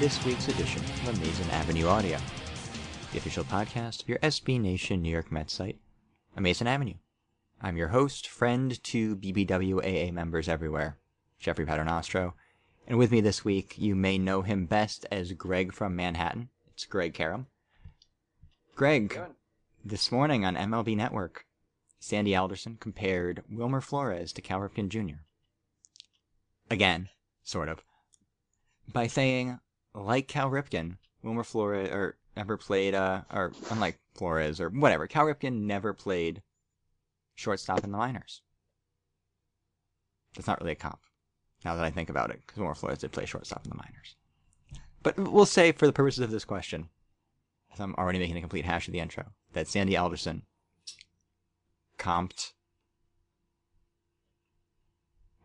this week's edition of Amazing Avenue Audio, the official podcast of your SB Nation New York Mets site, Amazing Avenue. I'm your host, friend to BBWAA members everywhere, Jeffrey Paternostro, and with me this week, you may know him best as Greg from Manhattan. It's Greg Karam. Greg, this morning on MLB Network, Sandy Alderson compared Wilmer Flores to Cal Ripken Jr. Again, sort of, by saying, like Cal Ripken, Wilmer Flores or never played, uh, or unlike Flores or whatever, Cal Ripken never played shortstop in the minors. That's not really a comp, now that I think about it, because Wilmer Flores did play shortstop in the minors. But we'll say, for the purposes of this question, as I'm already making a complete hash of the intro, that Sandy Alderson comped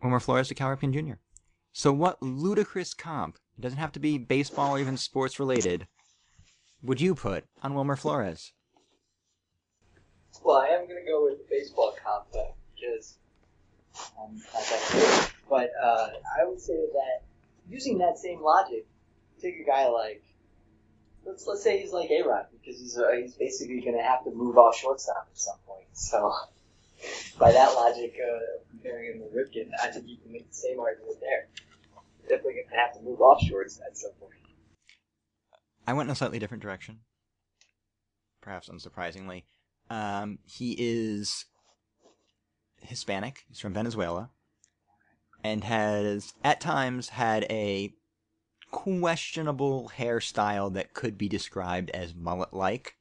Wilmer Flores to Cal Ripken Jr. So what ludicrous comp, it doesn't have to be baseball or even sports related, would you put on Wilmer Flores? Well, I am going to go with the baseball though, because um, not that. But uh, I would say that using that same logic, take a guy like let's let's say he's like A Rod because he's uh, he's basically going to have to move off shortstop at some point. So by that logic, uh, comparing him to Ripken, I think you can make the same argument there. To have to move off shorts at some point. I went in a slightly different direction, perhaps unsurprisingly. Um, he is Hispanic. He's from Venezuela, and has at times had a questionable hairstyle that could be described as mullet-like.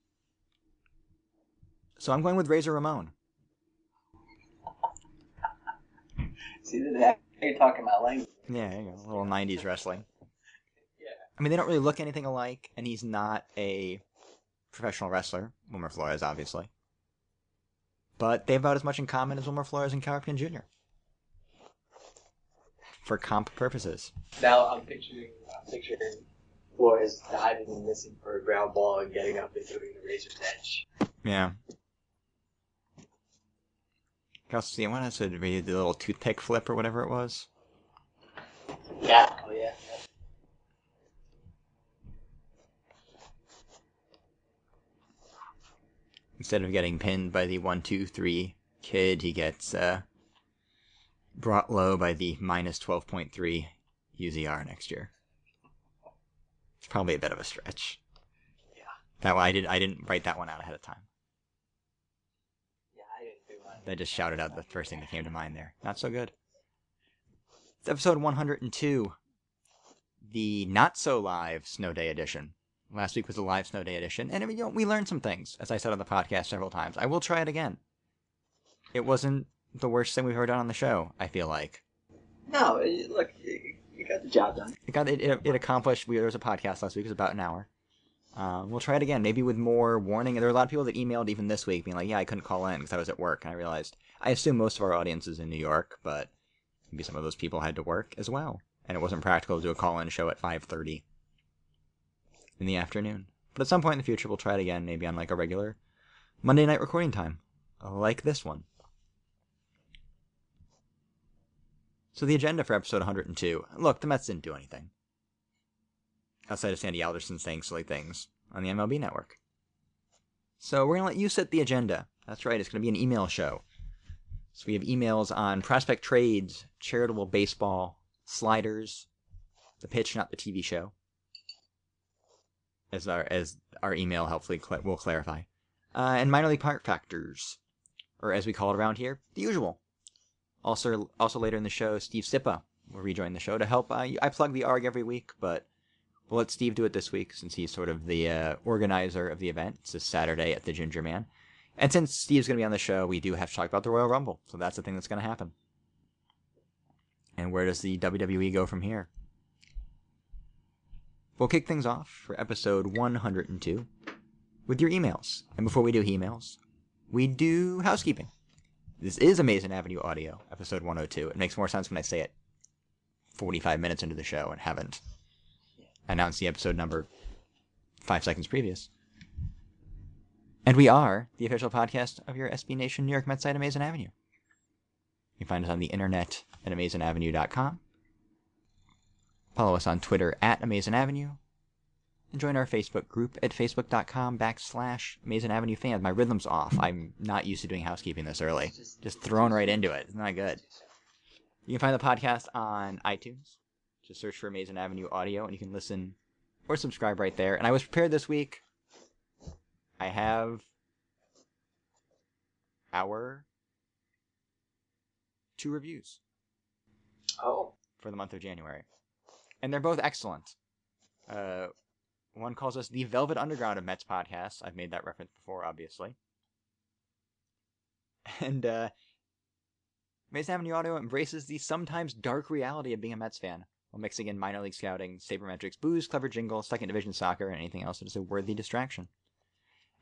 So I'm going with Razor Ramon. See, that you're talking about language. Yeah, you. A little '90s wrestling. Yeah. I mean, they don't really look anything alike, and he's not a professional wrestler. Wilmer Flores, obviously. But they have about as much in common as Wilmer Flores and Ripken Jr. For comp purposes. Now I'm picturing I'm picturing Flores diving and missing for a ground ball and getting up and doing the razor's edge. Yeah. See, I want to read the little toothpick flip or whatever it was. Yeah. Oh yeah. Instead of getting pinned by the one, two, three kid, he gets uh, brought low by the minus twelve point three UZR next year. It's probably a bit of a stretch. Yeah. That one I did. I didn't write that one out ahead of time. Yeah, I didn't do mine. I just shouted out the first thing that came to mind there. Not so good. It's episode 102, the not so live snow day edition. Last week was the live snow day edition, and I you know, we learned some things, as I said on the podcast several times. I will try it again. It wasn't the worst thing we've ever done on the show. I feel like No, look, you you got the job done. it got it, it, it accomplished. We, there was a podcast last week; it was about an hour. Um, we'll try it again, maybe with more warning. There were a lot of people that emailed even this week, being like, "Yeah, I couldn't call in because I was at work," and I realized I assume most of our audience is in New York, but maybe some of those people had to work as well, and it wasn't practical to do a call-in show at 5:30 in the afternoon. But at some point in the future, we'll try it again, maybe on like a regular Monday night recording time, like this one. So the agenda for episode 102. Look, the Mets didn't do anything outside of Sandy Alderson saying silly things on the MLB network. So we're going to let you set the agenda. That's right, it's going to be an email show. So we have emails on prospect trades, charitable baseball, sliders, the pitch, not the TV show. As our as our email helpfully cl- will clarify, uh, and minor league part factors, or as we call it around here, the usual. Also, also later in the show, Steve Sypa will rejoin the show to help. Uh, I plug the ARG every week, but we'll let Steve do it this week since he's sort of the uh, organizer of the event. It's this Saturday at the Ginger Man. And since Steve's going to be on the show, we do have to talk about the Royal Rumble. So that's the thing that's going to happen. And where does the WWE go from here? We'll kick things off for episode 102 with your emails. And before we do emails, we do housekeeping. This is Amazing Avenue Audio, episode 102. It makes more sense when I say it 45 minutes into the show and haven't announced the episode number five seconds previous. And we are the official podcast of your SB Nation New York Mets site, Amazing Avenue. You can find us on the internet at amazingavenue.com. Follow us on Twitter at Amazing Avenue. And join our Facebook group at facebook.com backslash Amazing Avenue fans. My rhythm's off. I'm not used to doing housekeeping this early. Just thrown right into it. It's not good. You can find the podcast on iTunes. Just search for Amazing Avenue Audio and you can listen or subscribe right there. And I was prepared this week. I have our two reviews Oh, for the month of January. And they're both excellent. Uh, one calls us the Velvet Underground of Mets podcasts. I've made that reference before, obviously. And uh, Amazing Avenue Audio embraces the sometimes dark reality of being a Mets fan while mixing in minor league scouting, sabermetrics, booze, clever jingle, second division soccer, and anything else that is a worthy distraction.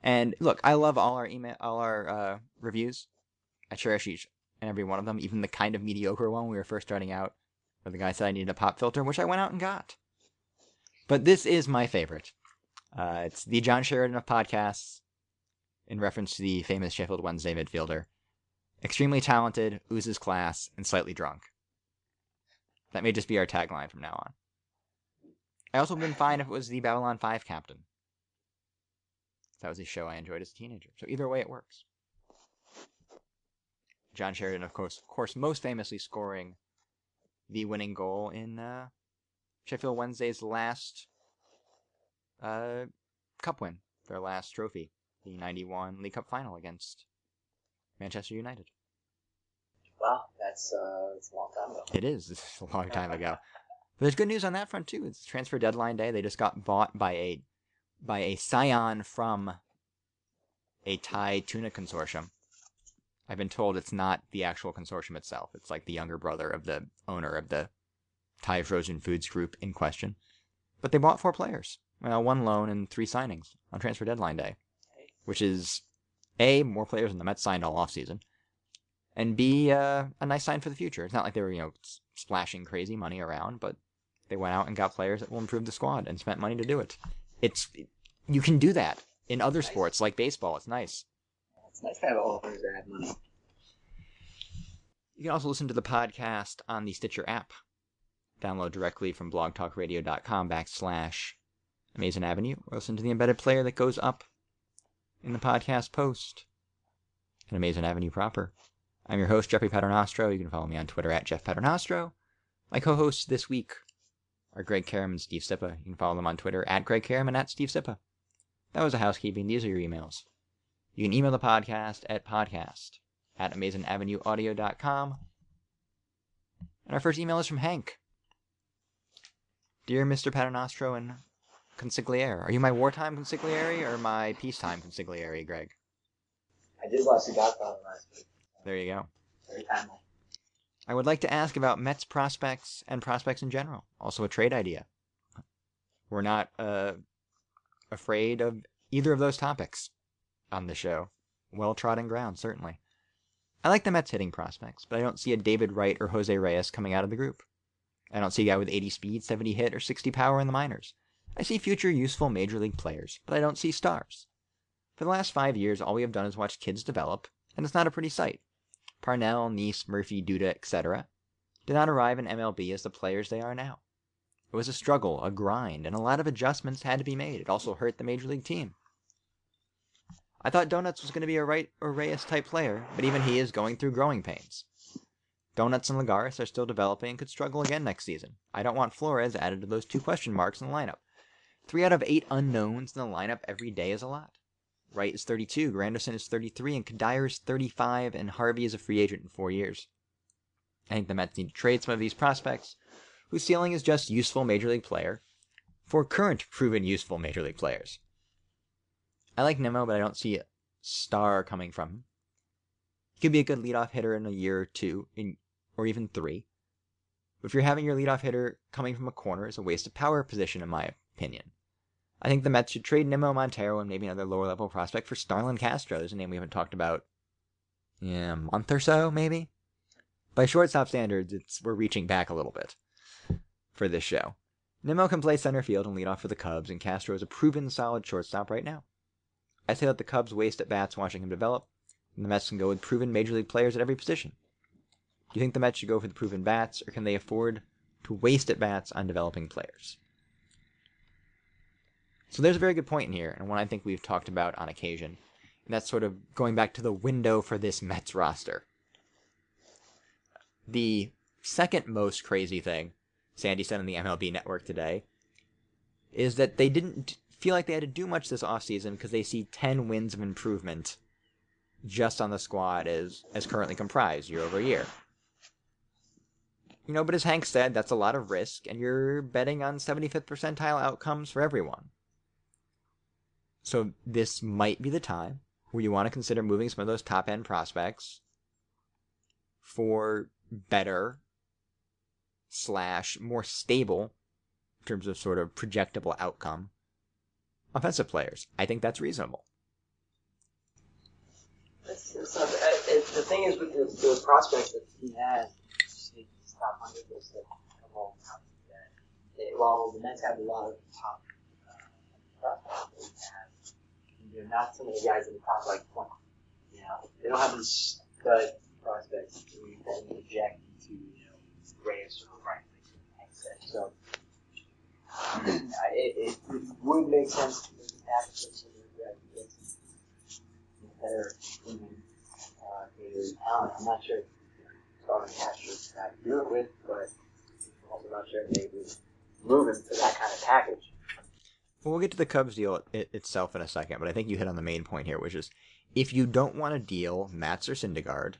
And look, I love all our email, all our uh, reviews. I cherish each and every one of them, even the kind of mediocre one we were first starting out, where the guy said I needed a pop filter, which I went out and got. But this is my favorite. Uh, it's the John Sheridan of podcasts, in reference to the famous Sheffield Wednesday midfielder. Extremely talented, oozes class, and slightly drunk. That may just be our tagline from now on. I also would have been fine if it was the Babylon 5 captain. That was a show I enjoyed as a teenager. So either way, it works. John Sheridan, of course, of course, most famously scoring the winning goal in uh, Sheffield Wednesday's last uh, cup win, their last trophy, the '91 League Cup final against Manchester United. Wow, that's uh, that's a long time ago. It is. It's a long time ago. But there's good news on that front too. It's transfer deadline day. They just got bought by a by a scion from a Thai tuna consortium. I've been told it's not the actual consortium itself. It's like the younger brother of the owner of the Thai frozen foods group in question. But they bought four players. Well, one loan and three signings on transfer deadline day, which is a more players than the Mets signed all offseason, and be uh, a nice sign for the future. It's not like they were you know splashing crazy money around, but they went out and got players that will improve the squad and spent money to do it. It's you can do that in other sports like baseball. It's nice. It's nice to have owners that have money. You can also listen to the podcast on the Stitcher app. Download directly from blogtalkradio.com backslash Amazing Avenue, or listen to the embedded player that goes up in the podcast post at Amazing Avenue proper. I'm your host, Jeffrey Paternostro. You can follow me on Twitter at Jeff Paternostro. My co-hosts this week are Greg Karam and Steve Sypa. You can follow them on Twitter at Greg Karam and at Steve Sypa. That was a housekeeping. These are your emails. You can email the podcast at podcast at amazingavenueaudio.com. And our first email is from Hank. Dear Mr. Paternostro and consigliere, are you my wartime consigliere or my peacetime consigliere, Greg? I did watch The Godfather last week. There you go. Very timely. I would like to ask about Mets prospects and prospects in general. Also, a trade idea. We're not uh, afraid of either of those topics on the show. Well trodden ground, certainly. I like the Mets hitting prospects, but I don't see a David Wright or Jose Reyes coming out of the group. I don't see a guy with 80 speed, 70 hit, or 60 power in the minors. I see future useful major league players, but I don't see stars. For the last five years, all we have done is watch kids develop, and it's not a pretty sight. Parnell, Neese, Murphy, Duda, etc., did not arrive in MLB as the players they are now. It was a struggle, a grind, and a lot of adjustments had to be made. It also hurt the major league team. I thought d'Arnaud was going to be a Wright or Reyes type player, but even he is going through growing pains. d'Arnaud and Lagares are still developing and could struggle again next season. I don't want Flores added to those two question marks in the lineup. Three out of eight unknowns in the lineup every day is a lot. Wright is 32, Granderson is 33, and Cuddyer is 35, and Harvey is a free agent in four years. I think the Mets need to trade some of these prospects, whose ceiling is just useful major league player, for current proven useful major league players. I like Nimmo, but I don't see a star coming from him. He could be a good leadoff hitter in a year or two, in, or even three. But if you're having your leadoff hitter coming from a corner, it's a waste of power position, in my opinion. I think the Mets should trade Nimmo Montero and maybe another lower level prospect for Starlin Castro, who's a name we haven't talked about yeah, a month or so, maybe. By shortstop standards, it's we're reaching back a little bit for this show. Nimmo can play center field and lead off for the Cubs, and Castro is a proven solid shortstop right now. I say that the Cubs waste at bats watching him develop, and the Mets can go with proven major league players at every position. Do you think the Mets should go for the proven bats, or can they afford to waste at bats on developing players. So there's a very good point in here, and one I think we've talked about on occasion. And that's sort of going back to the window for this Mets roster. The second most crazy thing Sandy said on the MLB network today is that they didn't feel like they had to do much this offseason because they see 10 wins of improvement just on the squad as, as currently comprised year over year. You know, but as Hank said, that's a lot of risk, and you're betting on 75th percentile outcomes for everyone. So this might be the time where you want to consider moving some of those top end prospects for better slash more stable in terms of sort of projectable outcome offensive players. I think that's reasonable. That's not, uh, the thing is with the, the prospects that he his top hundred all the time. While the Mets have a lot of top uh, prospects, have, they're not some of the guys in the top like. You know, they don't have these stud prospects to then project to you know Graves or right. So it, it, it would make sense to have some better uh, talent. I'm not sure if Starlin Castro to do it with, but I'm also not sure if they would move him for that kind of package. Well, get to the Cubs deal it, itself in a second, but I think you hit on the main point here, which is if you don't want to deal Matz or Syndergaard,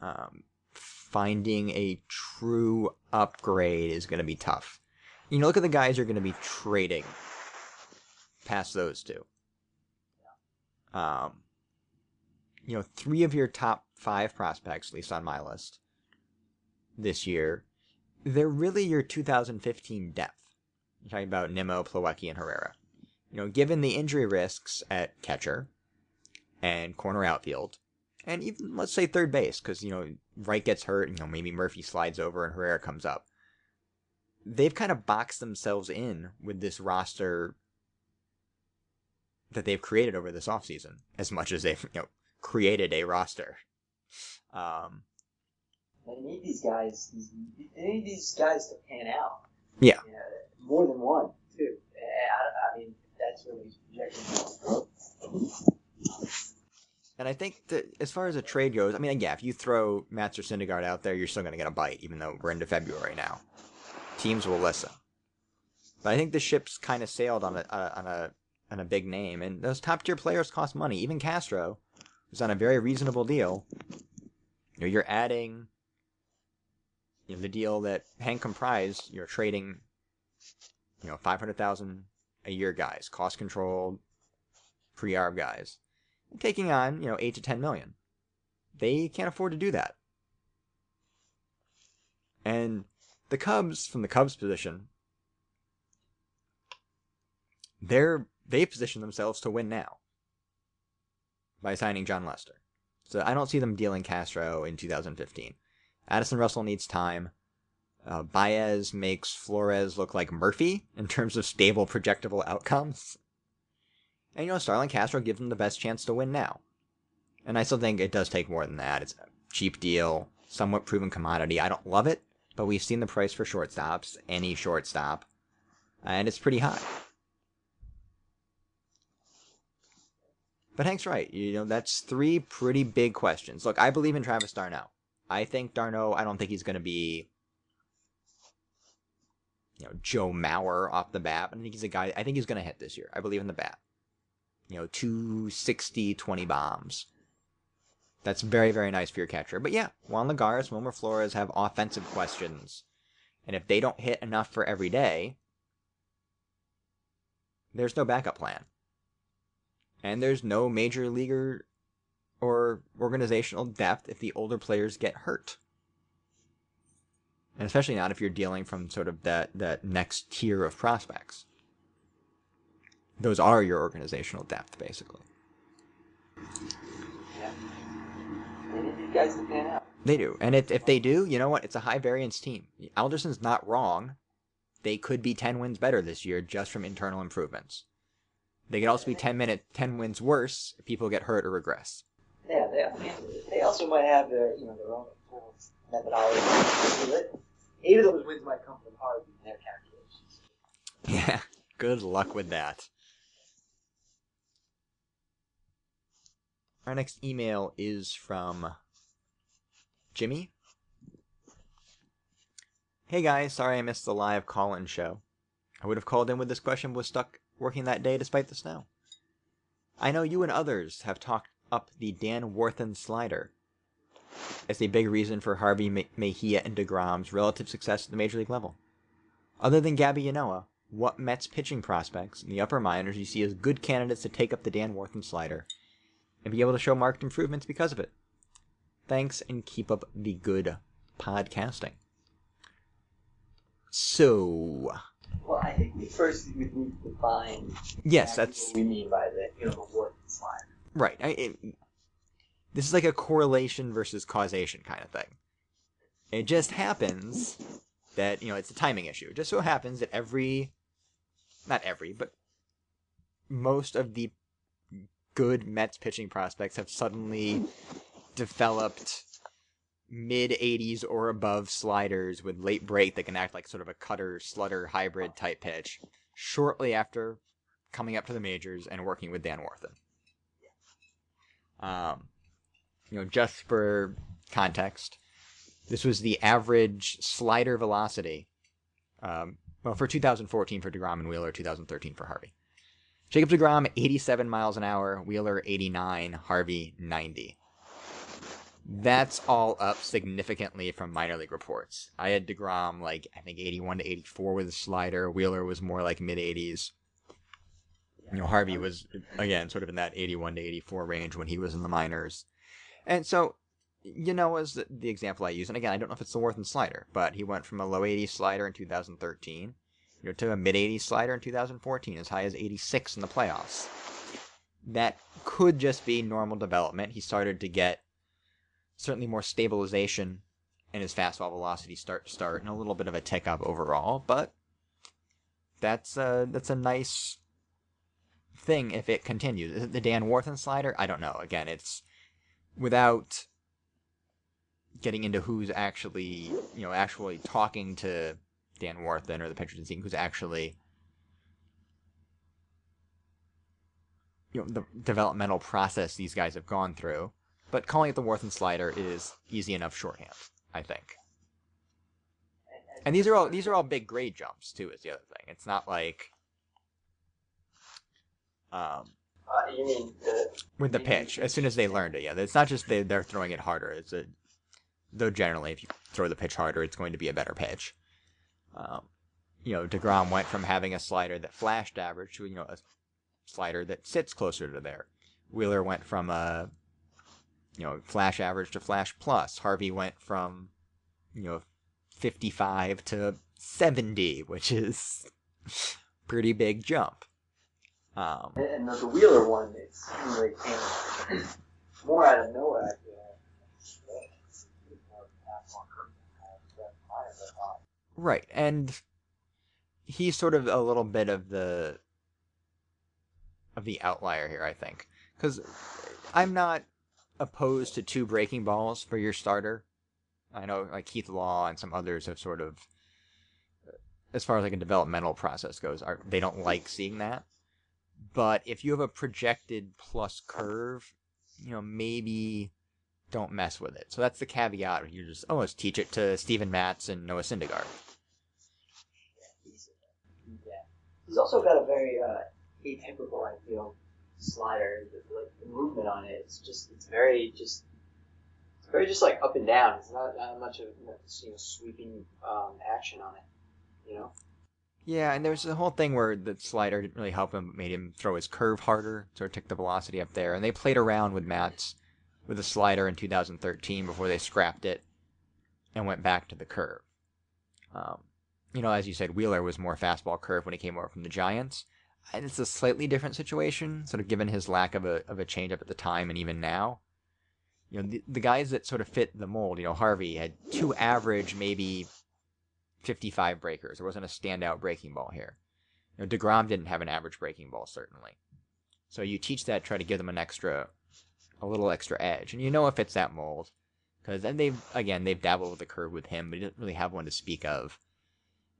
um, finding a true upgrade is going to be tough. You know, look at the guys you're going to be trading past those two. Um, you know, three of your top five prospects, at least on my list, this year, they're really your 2015 depth. You're talking about Nimmo, Plawecki, and Herrera. You know, given the injury risks at catcher and corner outfield, and even let's say third base, because you know Wright gets hurt, you know maybe Murphy slides over and Herrera comes up. They've kind of boxed themselves in with this roster that they've created over this offseason, as much as they've you know created a roster. Um, they need these guys. They need these guys to pan out. Yeah. You know, more than one too. I, I mean, that's really projecting. And I think that as far as a trade goes, I mean, yeah, if you throw Matz or Syndergaard out there, you're still going to get a bite, even though we're into February now. Teams will listen. But I think the ship's kind of sailed on a, on a on a big name, and those top tier players cost money. Even Castro, who's on a very reasonable deal, you know, you're adding you know, the deal that Hank comprised. You're trading, you know, five hundred thousand a year guys, cost controlled, pre arb guys taking on, you know, 8 to 10 million. They can't afford to do that. And the Cubs, from the Cubs position, they're they position themselves to win now by signing Jon Lester. So I don't see them dealing Castro in 2015. Addison Russell needs time. Uh, Baez makes Flores look like Murphy in terms of stable, projectable outcomes. And you know, Starlin Castro gives them the best chance to win now. And I still think it does take more than that. It's a cheap deal, somewhat proven commodity. I don't love it, but we've seen the price for shortstops, any shortstop, and it's pretty high. But Hank's right. You know, that's three pretty big questions. Look, I believe in Travis d'Arnaud. I think d'Arnaud, I don't think he's going to be, you know, Joe Mauer off the bat. I think he's a guy, I think he's going to hit this year. I believe in the bat you know, 260, 20 bombs. That's very, very nice for your catcher. But yeah, Juan Lagares, Wilmer Flores have offensive questions. And if they don't hit enough for every day, there's no backup plan. And there's no major leaguer or organizational depth if the older players get hurt. And especially not if you're dealing from sort of that, that next tier of prospects those are your organizational depth, basically. Yeah. They need these guys to pan out. They do. And if, if they do, you know what? It's a high variance team. Alderson's not wrong. They could be 10 wins better this year just from internal improvements. They could also be 10 minute 10 wins worse if people get hurt or regress. Yeah, they, they also might have their you know their own methodology. Eight of those wins might come from Harvey in their calculations. Yeah, good luck with that. Our next email is from Jimmy. Hey guys, sorry I missed the live call in show. I would have called in with this question, but was stuck working that day despite the snow. I know you and others have talked up the Dan Warthen slider as a big reason for Harvey Mejia and DeGrom's relative success at the major league level. Other than Gabby Ynoa, what Mets pitching prospects in the upper minors you see as good candidates to take up the Dan Warthen slider and be able to show marked improvements because of it? Thanks and keep up the good podcasting. So, Well, I think we first we need to define yes, that's what we mean by the you know the Warthen slider. right. I, it, this is like a correlation versus causation kind of thing. It just happens that you know it's a timing issue. It just so happens that every, not every, but most of the good Mets pitching prospects have suddenly developed mid 80s or above sliders with late break that can act like sort of a cutter slutter hybrid type pitch shortly after coming up to the majors and working with Dan Warthen. Um, you know, just for context, this was the average slider velocity. Um, well, for 2014 for DeGrom and Wheeler, 2013 for Harvey. Jacob DeGrom, 87 miles an hour. Wheeler, 89. Harvey, 90. That's all up significantly from minor league reports. I had DeGrom like, I think 81 to 84 with a slider. Wheeler was more like mid 80s. You know, Harvey was, again, sort of in that 81 to 84 range when he was in the minors. And so, you know, as the, the example I use. And again, I don't know if it's the Warthen slider, but he went from a low 80s slider in 2013 you know, to a mid 80s slider in 2014, as high as 86 in the playoffs. That could just be normal development. He started to get certainly more stabilization in his fastball velocity start to start, and a little bit of a tick up overall. But that's a that's a nice thing if it continues. Is it the Dan Warthen slider? I don't know. Again, it's without getting into who's actually you know actually talking to Dan Warthen or the pitchers team who's actually you know the developmental process these guys have gone through. But calling it the Warthen slider is easy enough shorthand, I think. And these are all these are all big grade jumps too. Is the other thing. It's not like um, Uh, you mean the with the pitch as soon as they learned it. Yeah, it's not just they they're throwing it harder. It's a though generally if you throw the pitch harder, it's going to be a better pitch. Um, you know, Degrom went from having a slider that flashed average to you know a slider that sits closer to there. Wheeler went from a you know flash average to flash plus. Harvey went from you know 55 to 70, which is pretty big jump. Um, and, and the, Wheeler one, it seemingly came more out of nowhere. I feel. Right, and he's sort of a little bit of the of the outlier here, I think, because I'm not opposed to two breaking balls for your starter. I know, like Keith Law and some others have sort of, as far as like a developmental process goes, are they don't like seeing that. But if you have a projected plus curve, you know maybe don't mess with it. So that's the caveat. You just let's teach it to Steven Matz and Noah Syndergaard. Yeah. He's also got a very uh, atypical, I feel, slider. The, like the movement on it, it's just, it's very just, it's very just like up and down. It's not, not much of you know sweeping um, action on it. You know. Yeah, and there's the whole thing where the slider didn't really help him, but made him throw his curve harder, sort of took the velocity up there. And they played around with Matz with a slider in 2013 before they scrapped it and went back to the curve. Um, you know, as you said, Wheeler was more fastball curve when he came over from the Giants. And it's a slightly different situation, sort of given his lack of a of a changeup at the time and even now. You know, the, the guys that sort of fit the mold, you know, Harvey had two average, maybe 55 breakers. There wasn't a standout breaking ball here. You know, DeGrom didn't have an average breaking ball, certainly. So you teach that, try to give them an extra, a little extra edge. And you know if it's that mold, Because then they've again they've dabbled with the curve with him, but he doesn't really have one to speak of.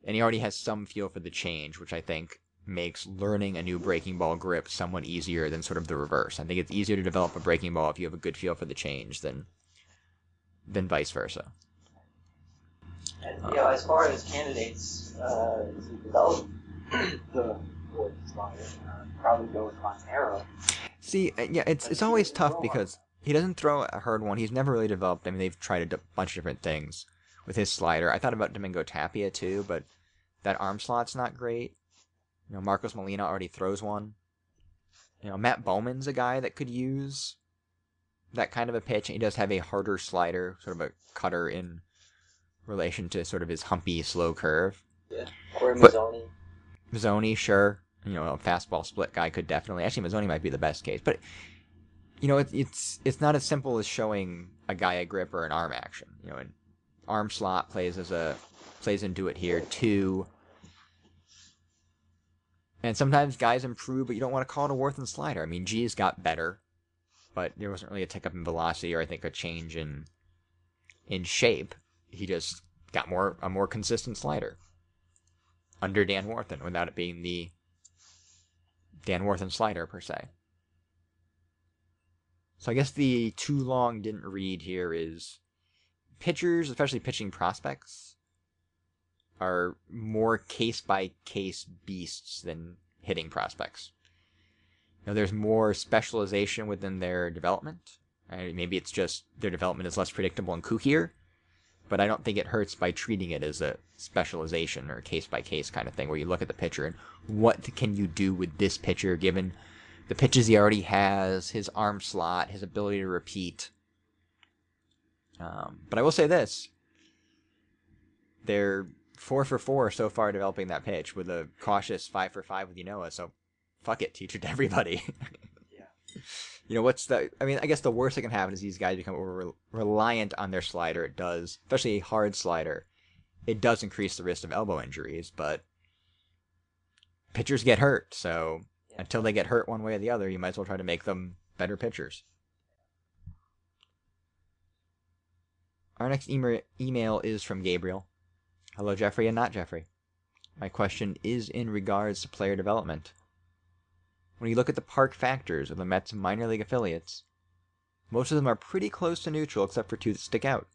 And he already has some feel for the change, which I think makes learning a new breaking ball grip somewhat easier than sort of the reverse. I think it's easier to develop a breaking ball if you have a good feel for the change than than vice versa. And, you know, as far as candidates uh, to develop the wood slider, uh, probably go with Montero. See, uh, yeah, it's it's always tough because he doesn't throw a hard one. He's never really developed. I mean, they've tried a d- bunch of different things with his slider. I thought about Domingo Tapia too, but that arm slot's not great. You know, Marcos Molina already throws one. You know, Matt Bowman's a guy that could use that kind of a pitch. He does have a harder slider, sort of a cutter in relation to sort of his humpy, slow curve. Yeah. But- Mazzoni. Mazzoni, sure. You know, a fastball split guy could definitely. Actually, Mazzoni might be the best case, but you know, it's it's it's not as simple as showing a guy a grip or an arm action. You know, an arm slot plays as a plays into it here too. And sometimes guys improve, but you don't want to call it a Warthen slider. I mean, Gee's got better, but there wasn't really a tick up in velocity or I think a change in in shape. He just got more a more consistent slider under Dan Warthen without it being the Dan Warthen slider per se. So I guess the too long didn't read here is pitchers, especially pitching prospects, are more case by case beasts than hitting prospects. You know, there's more specialization within their development. Uh, maybe it's just their development is less predictable and kookier, but I don't think it hurts by treating it as a specialization or case by case kind of thing where you look at the pitcher and what can you do with this pitcher given the pitches he already has, his arm slot, his ability to repeat. Um, but I will say this: they're four for four so far developing that pitch with a cautious five for five with Ynoa. So fuck it, teach it to everybody. You know what's the? I mean, I guess the worst that can happen is these guys become over reliant on their slider. It does, especially a hard slider. It does increase the risk of elbow injuries, but pitchers get hurt. So until they get hurt one way or the other, you might as well try to make them better pitchers. Our next ema- email is from Gabriel. Hello, Jeffrey, and not Jeffrey. My question is in regards to player development. When you look at the park factors of the Mets minor league affiliates, most of them are pretty close to neutral except for two that stick out.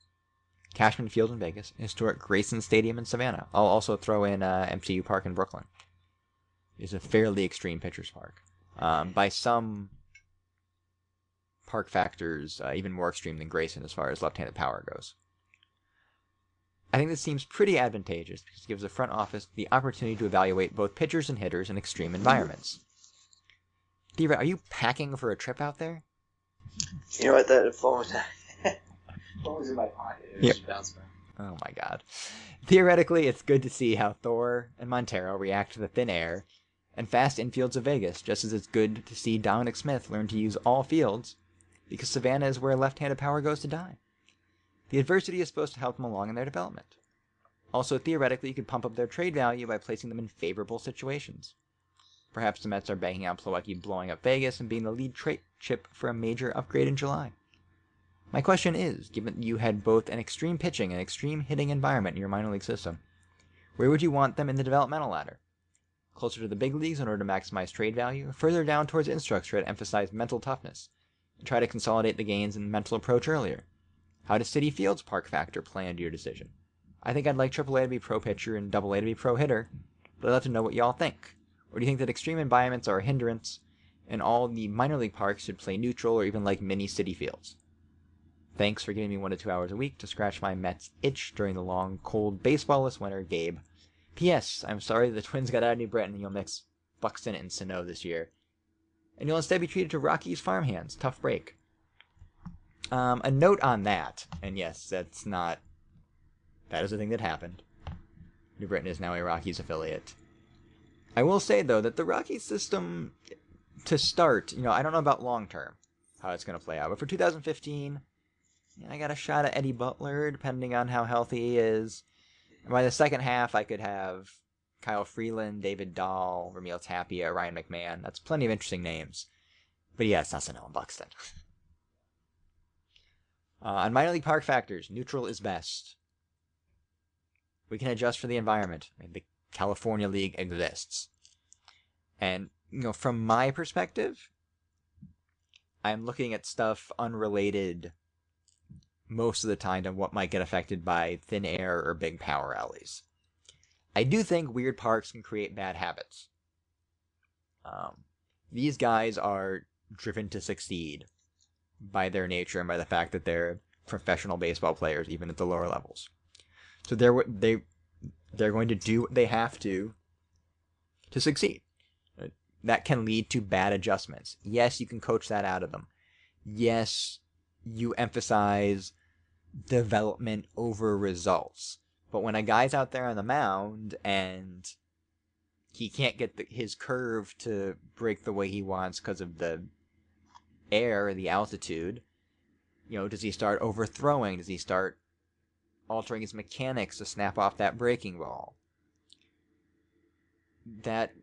Cashman Field in Vegas, historic Grayson Stadium in Savannah. I'll also throw in uh, MCU Park in Brooklyn. Is a fairly extreme pitcher's park. Um, by some park factors, uh, even more extreme than Grayson as far as left-handed power goes. I think this seems pretty advantageous because it gives the front office the opportunity to evaluate both pitchers and hitters in extreme environments. Theoret, are you packing for a trip out there? You know what? The phone was, phone was in my pocket. It Yep. bounced back. Oh my god. Theoretically, it's good to see how Thor and Montero react to the thin air and fast infields of Vegas, just as it's good to see Dominic Smith learn to use all fields, because Savannah is where left handed power goes to die. The adversity is supposed to help them along in their development. Also, theoretically, you could pump up their trade value by placing them in favorable situations. Perhaps the Mets are banking on Plawecki blowing up Vegas and being the lead trade chip for a major upgrade in July. My question is, given you had both an extreme pitching and extreme hitting environment in your minor league system, where would you want them in the developmental ladder? Closer to the big leagues in order to maximize trade value, further down towards infrastructure to emphasize mental toughness, and try to consolidate the gains in mental approach earlier? How does Citi Field's park factor play into your decision? I think I'd like AAA to be pro pitcher and AA to be pro hitter, but I'd love to know what y'all think. Or do you think that extreme environments are a hindrance, and all the minor league parks should play neutral or even like mini Citi Fields? Thanks for giving me one to two hours a week to scratch my Mets itch during the long, cold, baseballless winter, Gabe. P.S. I'm sorry the Twins got out of New Britain and you'll mix Buxton and Sano this year. And you'll instead be treated to Rockies farmhands. Tough break. Um, a note on that, and yes, that's not. That is a thing that happened. New Britain is now a Rockies affiliate. I will say, though, that the Rockies system, to start, you know, I don't know about long term how it's going to play out, but for 2015, yeah, I got a shot at Eddie Butler, depending on how healthy he is. And by the second half, I could have Kyle Freeland, David Dahl, Raimel Tapia, Ryan McMahon. That's plenty of interesting names. But yeah, it's not and Buxton. Uh, on minor league park factors, neutral is best. We can adjust for the environment. I mean, the California League exists. And, you know, from my perspective, I'm looking at stuff unrelated most of the time to what might get affected by thin air or big power alleys. I do think weird parks can create bad habits. Um, these guys are driven to succeed by their nature and by the fact that they're professional baseball players, even at the lower levels. So they're they they're going to do what they have to to succeed. Uh, that can lead to bad adjustments. Yes, you can coach that out of them. Yes, you emphasize development over results. But when a guy's out there on the mound and he can't get the, his curve to break the way he wants because of the air, the altitude, you know, does he start overthrowing? Does he start altering his mechanics to snap off that breaking ball? That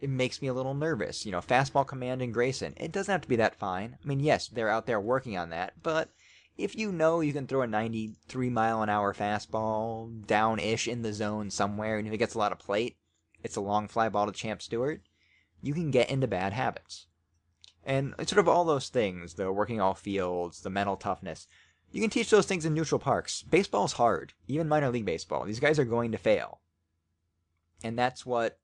it makes me a little nervous. You know, fastball command and Grayson. It doesn't have to be that fine. I mean, yes, they're out there working on that, but if you know you can throw a 93 mile an hour fastball down ish in the zone somewhere, and if it gets a lot of plate, it's a long fly ball to Champ Stuart, you can get into bad habits. And sort of all those things, the working all fields, the mental toughness, you can teach those things in neutral parks. Baseball's hard, even minor league baseball. These guys are going to fail. And that's what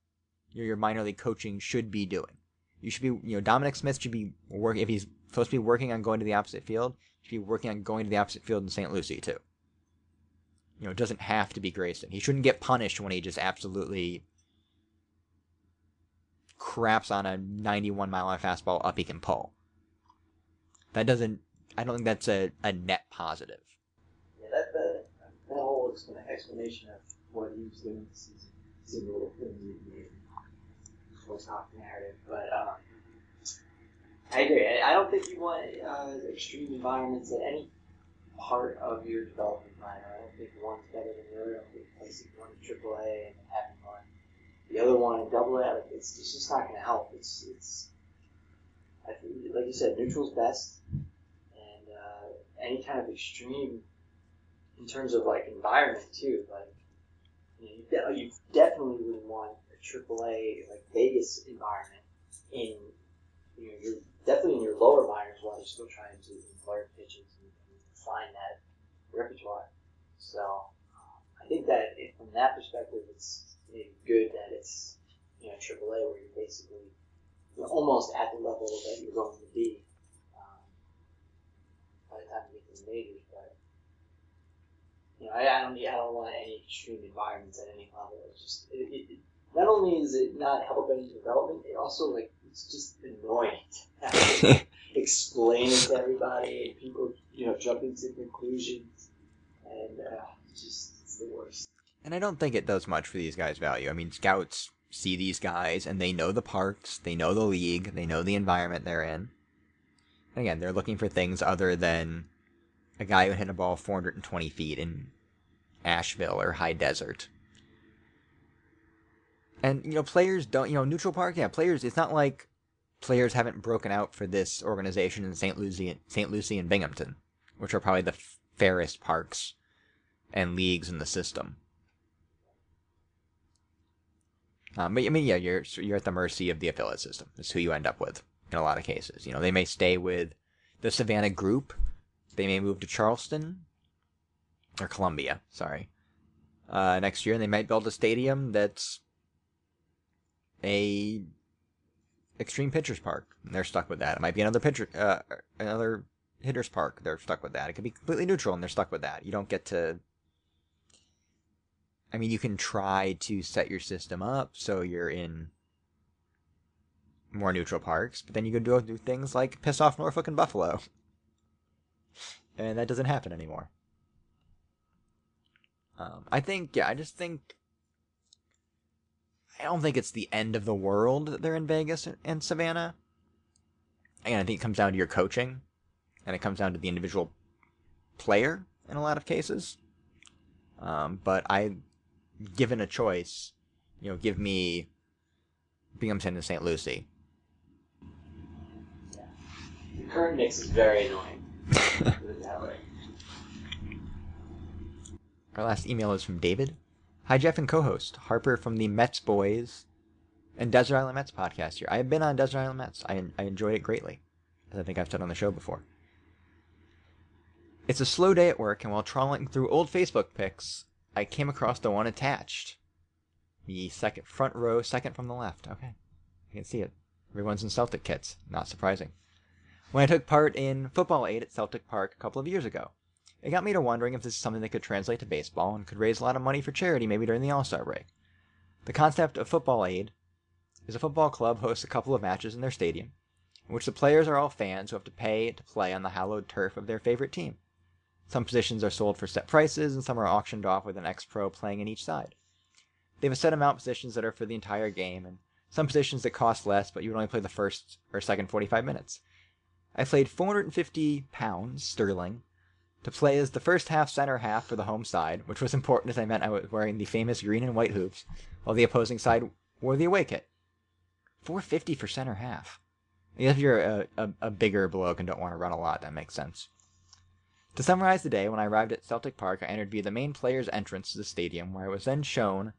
your minor league coaching should be doing. You should be, you know, Dominic Smith should be working, if he's supposed to be working on going to the opposite field, should be working on going to the opposite field in St. Lucie, too. You know, it doesn't have to be Grayson. He shouldn't get punished when he just absolutely craps on a 91 mile an hour fastball up he can pull. That doesn't. I don't think that's a, a net positive. Yeah, that, that, that whole explanation of what he was doing this season seemed a little flimsy. Post hoc narrative, but um, I agree. I don't think you want uh, extreme environments at any part of your development plan. I don't think one's better than the other. I don't think placing one in AAA and having one the other one in double A, like it's, it's just not going to help. It's it's I think, like you said, neutral's best, any kind of extreme in terms of like environment too. Like you, know, you, definitely wouldn't want a AAA like Vegas environment in you know you're definitely in your lower minors while you're still trying to learn pitches and, and find that repertoire. So I think that if, from that perspective, it's maybe good that it's you know AAA where you're basically you know, almost at the level that you're going to be by the time you get to the majors. But you know, I, I don't I don't want any extreme environments at any level. It's just it, it, it, not only is it not helping development, it also like it's just annoying to explain it to everybody and people you know jumping to conclusions and uh, just it's the worst. And I don't think it does much for these guys' value. I mean, scouts see these guys and they know the parks, they know the league, they know the environment they're in. Again, they're looking for things other than a guy who hit a ball 420 feet in Asheville or high desert. And, you know, players don't, you know, neutral park, yeah, players, it's not like players haven't broken out for this organization in St. Lucie, St. Lucie and Binghamton, which are probably the fairest parks and leagues in the system. Um, but I mean, yeah, you're you're at the mercy of the affiliate system. That's who you end up with in a lot of cases. You know, they may stay with the Savannah group. They may move to Charleston or Columbia. Sorry, uh, next year, and they might build a stadium that's a extreme pitchers park. And they're stuck with that. It might be another pitcher, uh, another hitters park. They're stuck with that. It could be completely neutral, and they're stuck with that. You don't get to I mean, you can try to set your system up so you're in more neutral parks, but then you could do, do things like piss off Norfolk and Buffalo. And that doesn't happen anymore. Um, I think, yeah, I just think. I don't think it's the end of the world that they're in Vegas and Savannah. Again, I think it comes down to your coaching, and it comes down to the individual player in a lot of cases. Um, but I given a choice, you know, give me Binghamton and St. Lucie. The current mix is very annoying. Our last email is from David. Hi, Jeff and co-host Harper from the Mets Boys and Desert Island Mets podcast here. I have been on Desert Island Mets. I, I enjoyed it greatly, as I think I've said on the show before. It's a slow day at work, and while trawling through old Facebook pics, I came across the one attached. The second front row, second from the left. Okay, I can see it. Everyone's in Celtic kits. Not surprising. When I took part in Football Aid at Celtic Park a couple of years ago, it got me to wondering if this is something that could translate to baseball and could raise a lot of money for charity maybe during the All Star break. The concept of Football Aid is a football club hosts a couple of matches in their stadium, in which the players are all fans who have to pay to play on the hallowed turf of their favorite team. Some positions are sold for set prices, and some are auctioned off with an ex pro playing in each side. They have a set amount of positions that are for the entire game, and some positions that cost less, but you would only play the first or second 45 minutes. I played 450 pounds sterling to play as the first half center half for the home side, which was important as I meant I was wearing the famous green and white hoops, while the opposing side wore the away kit. 450 for center half. If you're a, a, a bigger bloke and don't want to run a lot, that makes sense. To summarize the day, when I arrived at Celtic Park, I entered via the main players' entrance to the stadium, where I was then shown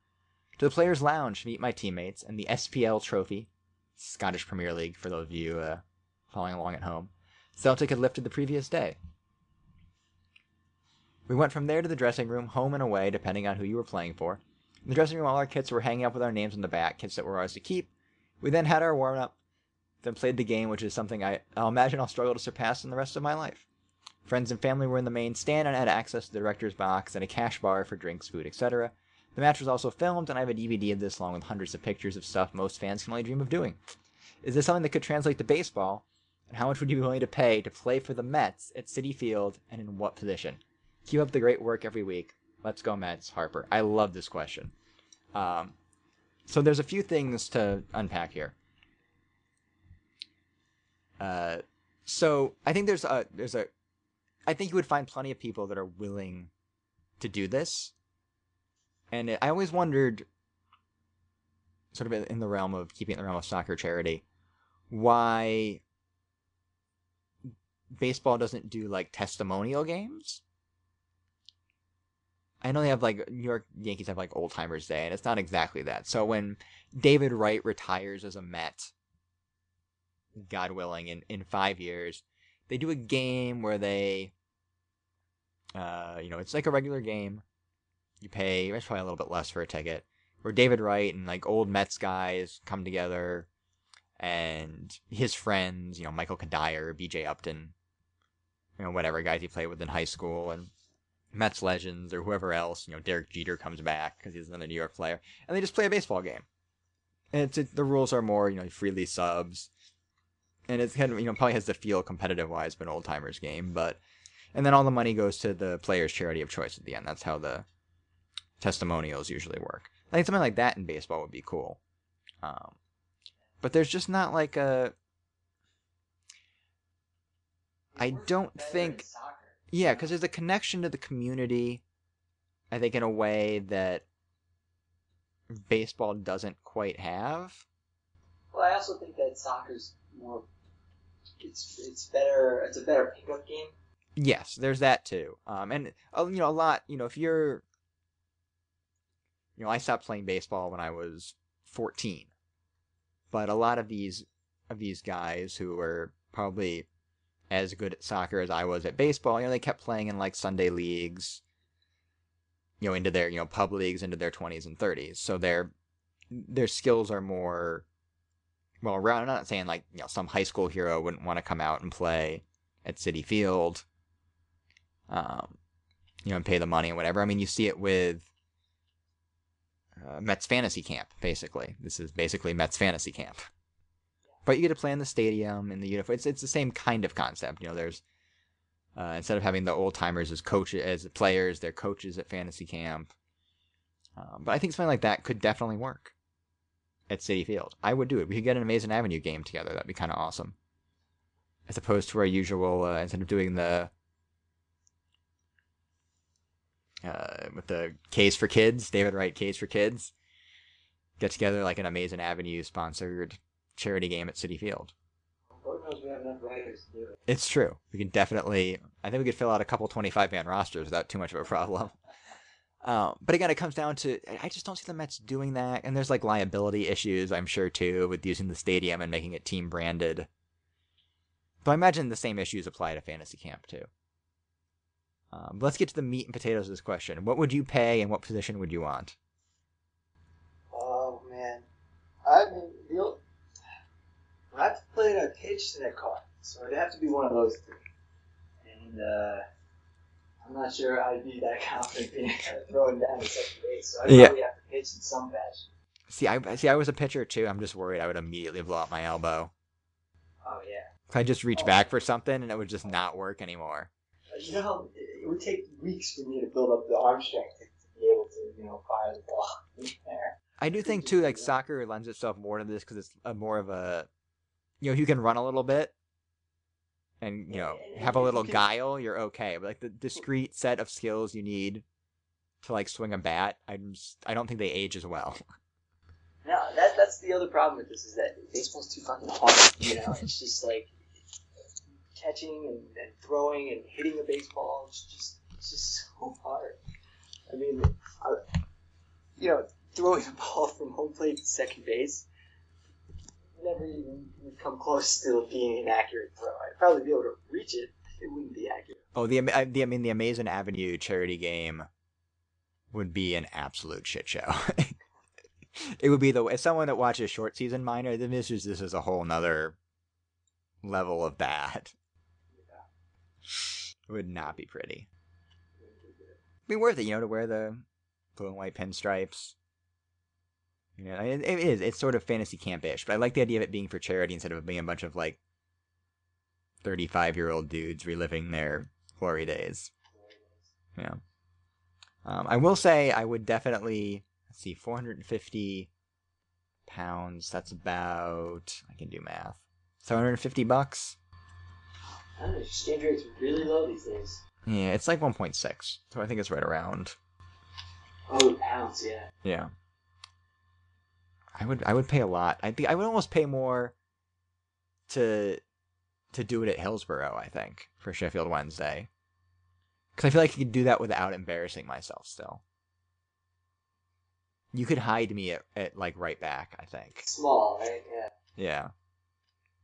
to the players' lounge to meet my teammates and the SPL trophy, Scottish Premier League, for those of you uh, following along at home, Celtic had lifted the previous day. We went from there to the dressing room, home and away, depending on who you were playing for. In the dressing room, all our kits were hanging up with our names on the back, kits that were ours to keep. We then had our warm up, then played the game, which is something I, I'll imagine I'll struggle to surpass in the rest of my life. Friends and family were in the main stand and I had access to the director's box and a cash bar for drinks, food, etc. The match was also filmed, and I have a DVD of this along with hundreds of pictures of stuff most fans can only dream of doing. Is this something that could translate to baseball? And how much would you be willing to pay to play for the Mets at Citi Field and in what position? Keep up the great work every week. Let's go Mets, Harper. I love this question. Um, so there's a few things to unpack here. Uh, so I think there's a there's a I think you would find plenty of people that are willing to do this. And it, I always wondered, sort of in the realm of keeping it in the realm of soccer charity, why baseball doesn't do like testimonial games. I know they have like New York Yankees have like Old Timers Day, and it's not exactly that. So when David Wright retires as a Met, God willing, in, in five years, they do a game where they, uh, you know, it's like a regular game. You pay, it's probably a little bit less for a ticket. Where David Wright and like old Mets guys come together, and his friends, you know, Michael Cuddyer, B.J. Upton, you know, whatever guys he played with in high school, and Mets legends or whoever else, you know, Derek Jeter comes back because he's another New York player, and they just play a baseball game. And it's it, the rules are more, you know, freely subs, and it's kind of you know probably has the feel competitive wise of an old timers game, but and then all the money goes to the player's charity of choice at the end. That's how the testimonials usually work. I think something like that in baseball would be cool. Um, but there's just not like a. I don't think. Yeah, because there's a connection to the community. I think in a way that baseball doesn't quite have. Well, I also think that soccer's more. It's it's better. It's a better pickup game. Yes, there's that too. Um, and uh, you know a lot. You know, if you're, you know, I stopped playing baseball when I was 14, but a lot of these of these guys who were probably as good at soccer as I was at baseball, you know, they kept playing in like Sunday leagues, you know, into their you know pub leagues into their 20s and 30s. So their their skills are more well. I'm not saying like you know some high school hero wouldn't want to come out and play at Citi Field, um, you know, and pay the money and whatever. I mean, you see it with uh, Mets fantasy camp. Basically, this is basically Mets fantasy camp. But you get to play in the stadium in the uniform. It's it's the same kind of concept. You know, there's uh, instead of having the old timers as coaches as players, they're coaches at fantasy camp. Um, but I think something like that could definitely work at Citi Field. I would do it. We could get an Amazing Avenue game together. That'd be kind of awesome. As opposed to our usual, uh, instead of doing the uh, with the K's for Kids, David Wright K's for Kids, get together like an Amazing Avenue sponsored charity game at Citi Field. Lord knows we have enough writers to do it. It's true. We can definitely. I think we could fill out a couple 25 man rosters without too much of a problem. Uh, but again, it comes down to I just don't see the Mets doing that, and there's like liability issues, I'm sure too, with using the stadium and making it team branded. But I imagine the same issues apply to fantasy camp too. Um, let's get to the meat and potatoes of this question. What would you pay, and what position would you want? Oh man, I mean, the when I played, I pitch and I caught, so it'd have to be one of those three. And uh, I'm not sure I'd be that confident being throwing down the second base, so I'd Yeah. probably have to pitch in some fashion. See, I see. I was a pitcher too. I'm just worried I would immediately blow out my elbow. Oh yeah. I just reach back for something and it would just not work anymore. You know, how it it would take weeks for me to build up the arm strength to be able to, you know, fire the ball in there. I do think too, like soccer lends itself more to this because it's a more of a, you know, you can run a little bit, and you know, have a little guile, you're okay. But like the discrete set of skills you need to like swing a bat, I'm just, I don't think they age as well. No, that that's the other problem with this is that baseball's too fucking hard. You know, it's just like catching and, and throwing and hitting a baseball. It's just it's just so hard. I mean, I, you know, throwing a ball from home plate to second base never even would come close to being an accurate throw. I'd probably be able to reach it. It wouldn't be accurate. Oh, the, the I mean, the Amazing Avenue charity game would be an absolute shit show. it would be the as someone that watches short season minor, then this is this is a whole nother level of bad. It would not be pretty. It'd be worth it, you know, to wear the blue and white pinstripes. You know, it, it is. It's sort of fantasy camp-ish, but I like the idea of it being for charity instead of being a bunch of like thirty-five-year-old dudes reliving their glory days. Yeah. Um, I will say I would definitely let's see, four hundred and fifty pounds. That's about I can do math. Seven hundred and fifty bucks. I don't know, exchange rates really low these days. Yeah, it's like one point six, so I think it's right around. Oh, pounds, yeah. Yeah. I would I would pay a lot. I think I would almost pay more to to do it at Hillsborough, I think, for Sheffield Wednesday. Cuz I feel like you could do that without embarrassing myself still. You could hide me at, at like right back, I think. Small, right? Yeah. Yeah.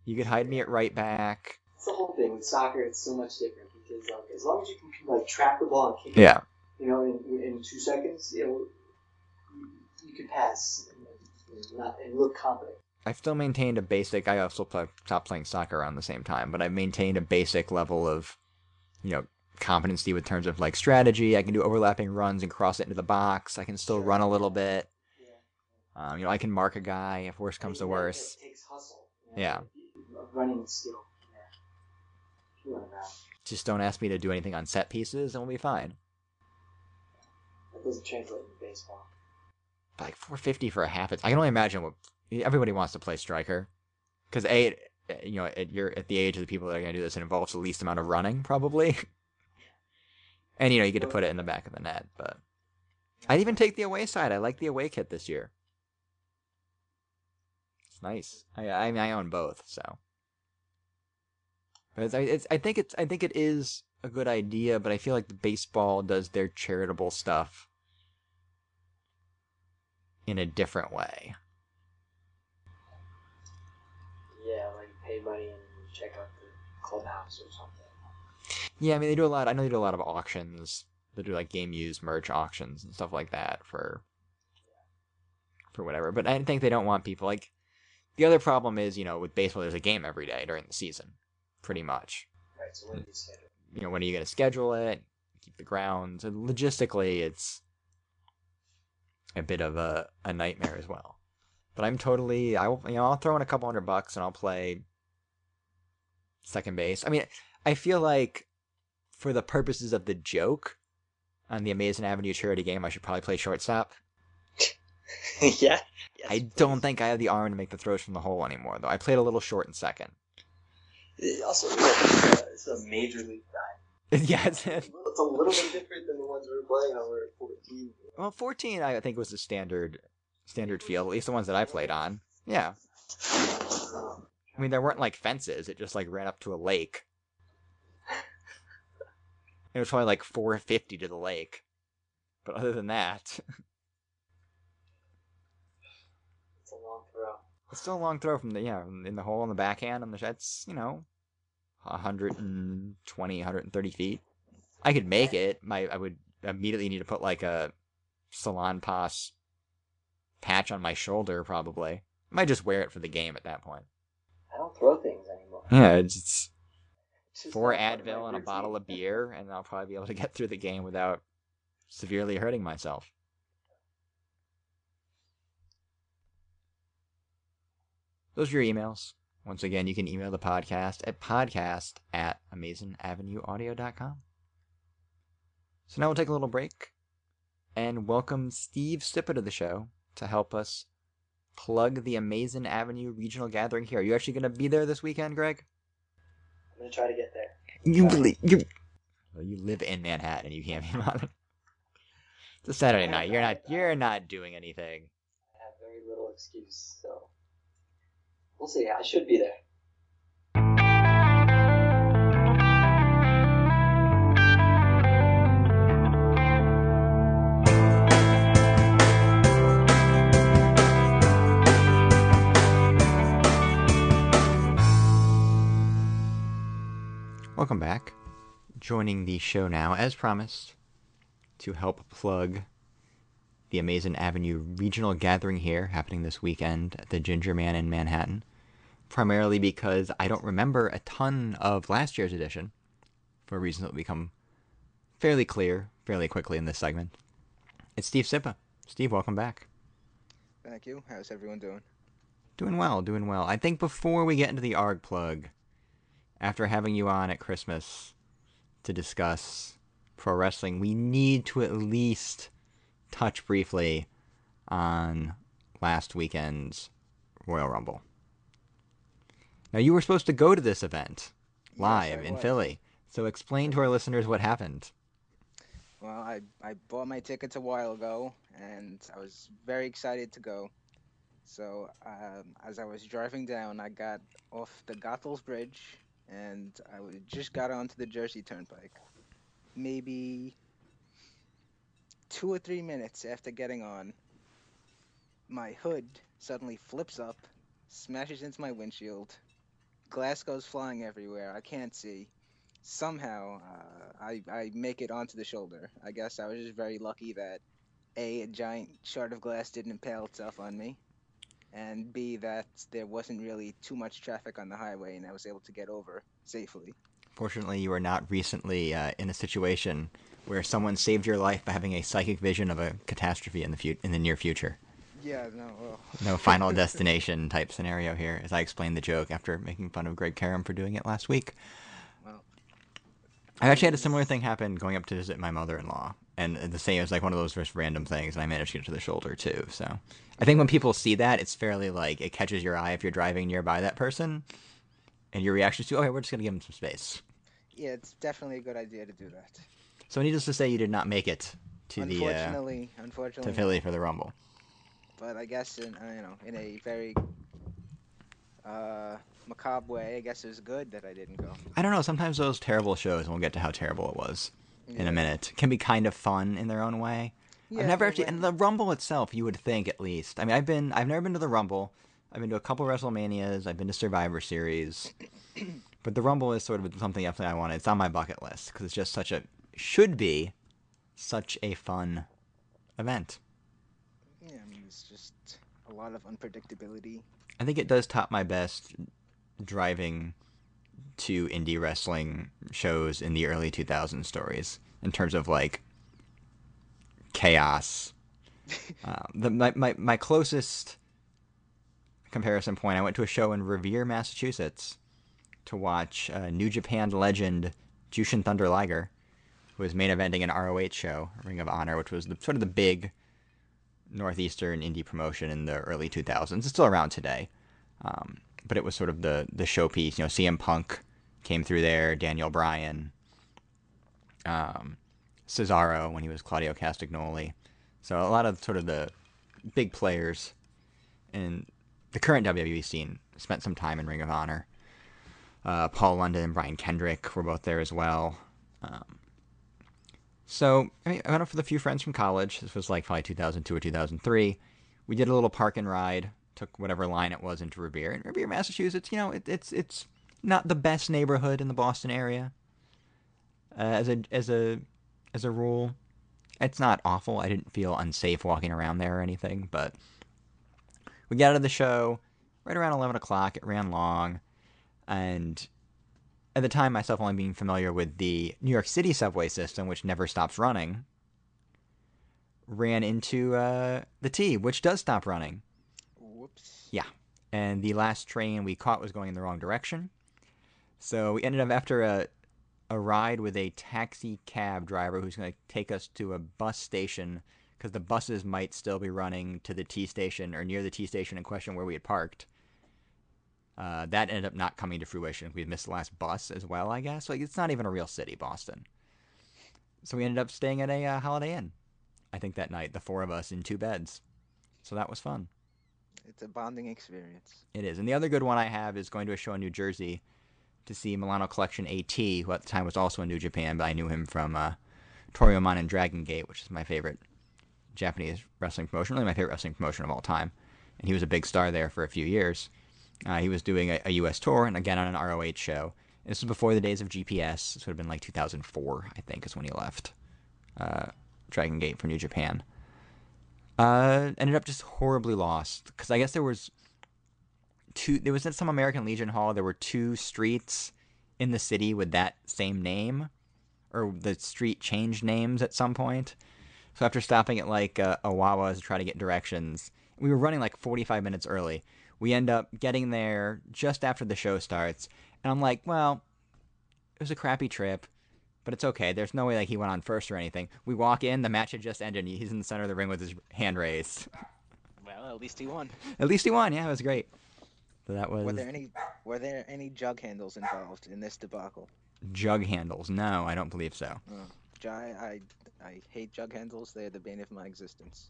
You could hide me at right back. It's the whole thing with soccer. It's so much different because like as long as you can like track the ball and kick it, Yeah. you know, in, in two seconds, you know, you, you can pass and, not and look confident. I've still maintained a basic. I also play, stopped playing soccer around the same time, but I've maintained a basic level of, you know, competency with terms of like strategy. I can do overlapping runs and cross it into the box. I can still run a little bit. Yeah. Um, you know, I can mark a guy if worse comes to worse. That takes hustle. you know, Yeah. Running skill. Yeah. You run around. Just don't ask me to do anything on set pieces, and we'll be fine. That doesn't translate into baseball. Like 450 for a half. It's, I can only imagine what everybody wants to play striker, because a, it, you know, at you're at the age of the people that are going to do this, it involves the least amount of running probably. and you know, you get to put it in the back of the net. But I'd even take the away side. I like the away kit this year. It's nice. I I, mean, I own both, so. But it's, it's I think it's I think it is a good idea, but I feel like the baseball does their charitable stuff in a different way. Yeah, like pay money and check out the clubhouse or something. Yeah, I mean they do a lot. I know they do a lot of auctions. They do like game used merch auctions and stuff like that for for whatever. But I think they don't want people like the other problem is you know with baseball there's a game every day during the season, pretty much. Right. So when do you schedule? You know when are you going to schedule it? Keep the grounds. And logistically, it's a bit of a, a nightmare as well. But I'm totally I will you know I'll throw in a couple hundred bucks and I'll play second base. I mean, I feel like for the purposes of the joke on the Amazing Avenue charity game, I should probably play shortstop. yeah. Yes, I don't think I have the arm to make the throws from the hole anymore, though. I played a little short in second. It also, yeah, it's, a, it's a major league dive. yeah, it's, It's a little bit different than the ones we were playing when we were 14. well, 14 I think was the standard standard field, at least the ones that I played on. Yeah, I mean there weren't like fences; it just like ran up to a lake. It was probably like 450 to the lake. But other than that, It's a long throw. it's still a long throw from the yeah in the hole on the backhand on the that's you know 120 130 feet. I could make it. My I would immediately need to put like a Salonpas patch on my shoulder probably. I might just wear it for the game at that point. I don't throw things anymore. Yeah, it's, it's four not part of my Advil and a bottle of beer, and I'll probably be able to get through the game without severely hurting myself. Those are your emails. Once again, you can email the podcast at podcast at amazingavenueaudio.com. So now we'll take a little break and welcome Steve Sypa to the show to help us plug the Amazing Avenue Regional Gathering here. Are you actually going to be there this weekend, Greg? I'm gonna try to get there. You really you well, you live in Manhattan and you can't be bothered. It's a Saturday night. You're not you're not doing anything. I have very little excuse, so we'll see. I should be there. Welcome back. Joining the show now, as promised, to help plug the Amazing Avenue Regional Gathering here, happening this weekend at the Ginger Man in Manhattan. Primarily because I don't remember a ton of last year's edition, for reasons that will become fairly clear fairly quickly in this segment. It's Steve Sypa. Steve, welcome back. Thank you. How's everyone doing? Doing well, doing well. I think before we get into the ARG plug, after having you on at Christmas to discuss pro wrestling, we need to at least touch briefly on last weekend's Royal Rumble. Now, you were supposed to go to this event live I in was. Philly, so explain to our listeners what happened. Well, I, I bought my tickets a while ago, and I was very excited to go. So um, as I was driving down, I got off the Goethals Bridge, and I just got onto the Jersey Turnpike. Maybe two or three minutes after getting on, my hood suddenly flips up, smashes into my windshield, glass goes flying everywhere. I can't see. Somehow, uh, I I make it onto the shoulder. I guess I was just very lucky that a a giant shard of glass didn't impale itself on me, and b that there wasn't really too much traffic on the highway, and I was able to get over safely. Fortunately, you were not recently uh, in a situation where someone saved your life by having a psychic vision of a catastrophe in the fu- in the near future. Yeah, no. Well, No final destination type scenario here, as I explained the joke after making fun of Greg Karam for doing it last week. Well. I actually had a similar thing happen going up to visit my mother-in-law, and the same. It was like one of those just random things, and I managed to get to the shoulder too. So, I think when people see that, it's fairly like it catches your eye if you're driving nearby that person, and your reaction is to, okay, we're just gonna give him some space. yeah, it's definitely a good idea to do that. So, needless to say, you did not make it to the uh, unfortunately, to Philly for the Rumble. But I guess in uh, you know in a very uh, macabre way, I guess it was good that I didn't go. I don't know. Sometimes those terrible shows, and we'll get to how terrible it was in a minute, can be kind of fun in their own way. Yeah, I've never actually, and the Rumble itself, you would think at least. I mean, I've been, I've never been to the Rumble. I've been to a couple WrestleManias. I've been to Survivor Series, but the Rumble is sort of something definitely I want. It's on my bucket list because it's just such a should be such a fun event. Yeah, I mean, it's just a lot of unpredictability. I think it does top my best driving to indie wrestling shows in the early 2000s stories in terms of like chaos. uh, the my, my my closest comparison point, I went to a show in Revere, Massachusetts, to watch uh, New Japan legend Jushin Thunder Liger, who was main eventing an ROH show, Ring of Honor, which was the, sort of the big northeastern indie promotion in the early 2000s. It's still around today, um, but it was sort of the the showpiece. You know, CM Punk came through there, Daniel Bryan, um, Cesaro when he was Claudio Castagnoli. So a lot of sort of the big players in the current WWE scene spent some time in Ring of Honor. Uh, Paul London and Brian Kendrick were both there as well. Um, So I, mean, I went up with a few friends from college. This was like probably 2002 or 2003. We did a little park and ride. Took whatever line it was into Revere. And Revere, Massachusetts, you know, it, it's it's not the best neighborhood in the Boston area. Uh, as a as a as a rule, it's not awful. I didn't feel unsafe walking around there or anything, but we got out of the show right around 11 o'clock. It ran long, and at the time, myself only being familiar with the New York City subway system, which never stops running, ran into uh, the T, which does stop running. Whoops. Yeah. And the last train we caught was going in the wrong direction. So we ended up after a a ride with a taxi cab driver who's going to take us to a bus station because the buses might still be running to the T station or near the T station in question where we had parked. Uh, that ended up not coming to fruition. We missed the last bus as well, I guess. Like it's not even a real city, Boston. So we ended up staying at a uh, Holiday Inn. I think that night, the four of us in two beds. So that was fun. It's a bonding experience. It is. And the other good one I have is going to a show in New Jersey to see Milano Collection AT, who at the time was also in New Japan, but I knew him from uh, and Dragon Gate, which is my favorite Japanese wrestling promotion, really my favorite wrestling promotion of all time. And he was a big star there for a few years. Uh, he was doing a, a, U.S. tour and again on an ROH show. This was before the days of GPS. This would have been like 2004, I think, is when he left uh, Dragon Gate for New Japan. Uh, ended up just horribly lost because I guess there was two. There was at some American Legion Hall. There were two streets in the city with that same name, or the street changed names at some point. So after stopping at like uh, a Wawa to try to get directions, we were running like 45 minutes early. We end up getting there just after the show starts, and I'm like, well, it was a crappy trip, but it's okay. There's no way like he went on first or anything. We walk in, the match had just ended, he's in the center of the ring with his hand raised. Well, at least he won. At least he won. Yeah, it was great. So that was. Were there any Were there any jug handles involved in this debacle? Jug handles? No, I don't believe so. Oh, I, I I hate jug handles. They're the bane of my existence.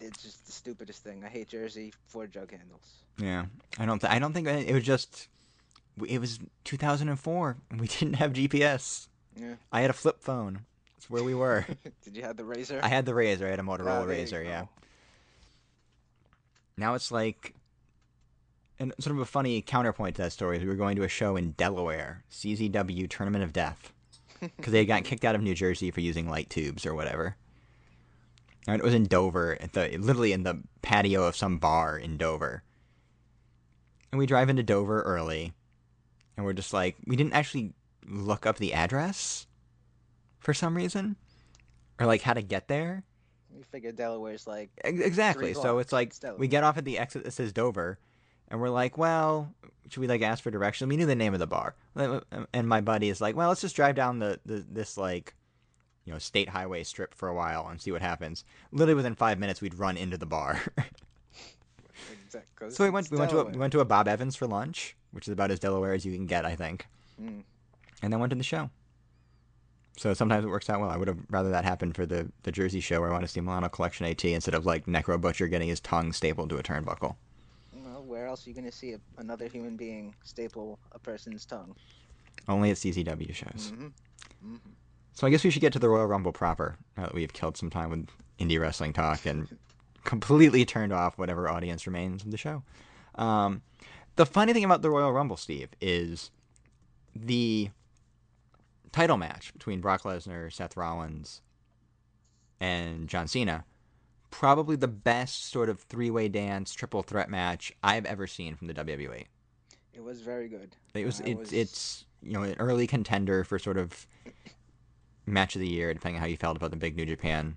It's just the stupidest thing. I hate Jersey for jug handles. Yeah, I don't. Th- I don't think it was just. It was 2004, and we didn't have GPS. Yeah. I had a flip phone. That's where we were. Did you have the razor? I had the razor. I had a Oh, Motorola you razor. Yeah. Now it's like, and sort of a funny counterpoint to that story is we were going to a show in Delaware, CZW Tournament of Death, because they had gotten kicked out of New Jersey for using light tubes or whatever. And it was in Dover, at the literally in the patio of some bar in Dover. And we drive into Dover early, and we're just like, we didn't actually look up the address for some reason, or like how to get there. We figured Delaware's like Exactly. So it's like it's we get off at the exit that says Dover, and we're like, well, should we like ask for directions? We knew the name of the bar, and my buddy is like, well, let's just drive down the, the this like, you know, state highway strip for a while and see what happens. Literally within five minutes, we'd run into the bar. exact. 'cause so we went we went to a, we went to a Bob Evans for lunch, which is about as Delaware as you can get, I think, Mm. and then went to the show. So sometimes it works out well. I would have rather that happen for the, the Jersey show where I want to see Milano Collection AT instead of like Necro Butcher getting his tongue stapled to a turnbuckle. Well, where else are you gonna see a, another human being staple a person's tongue? Only at CZW shows. hmm hmm So I guess we should get to the Royal Rumble proper. Now that we've killed some time with indie wrestling talk and completely turned off whatever audience remains of the show. Um, the funny thing about the Royal Rumble, Steve, is the title match between Brock Lesnar, Seth Rollins, and John Cena. Probably the best sort of three-way dance triple threat match I've ever seen from the WWE. It was very good. It was, it, was- it's you know an early contender for sort of match of the year, depending on how you felt about the big New Japan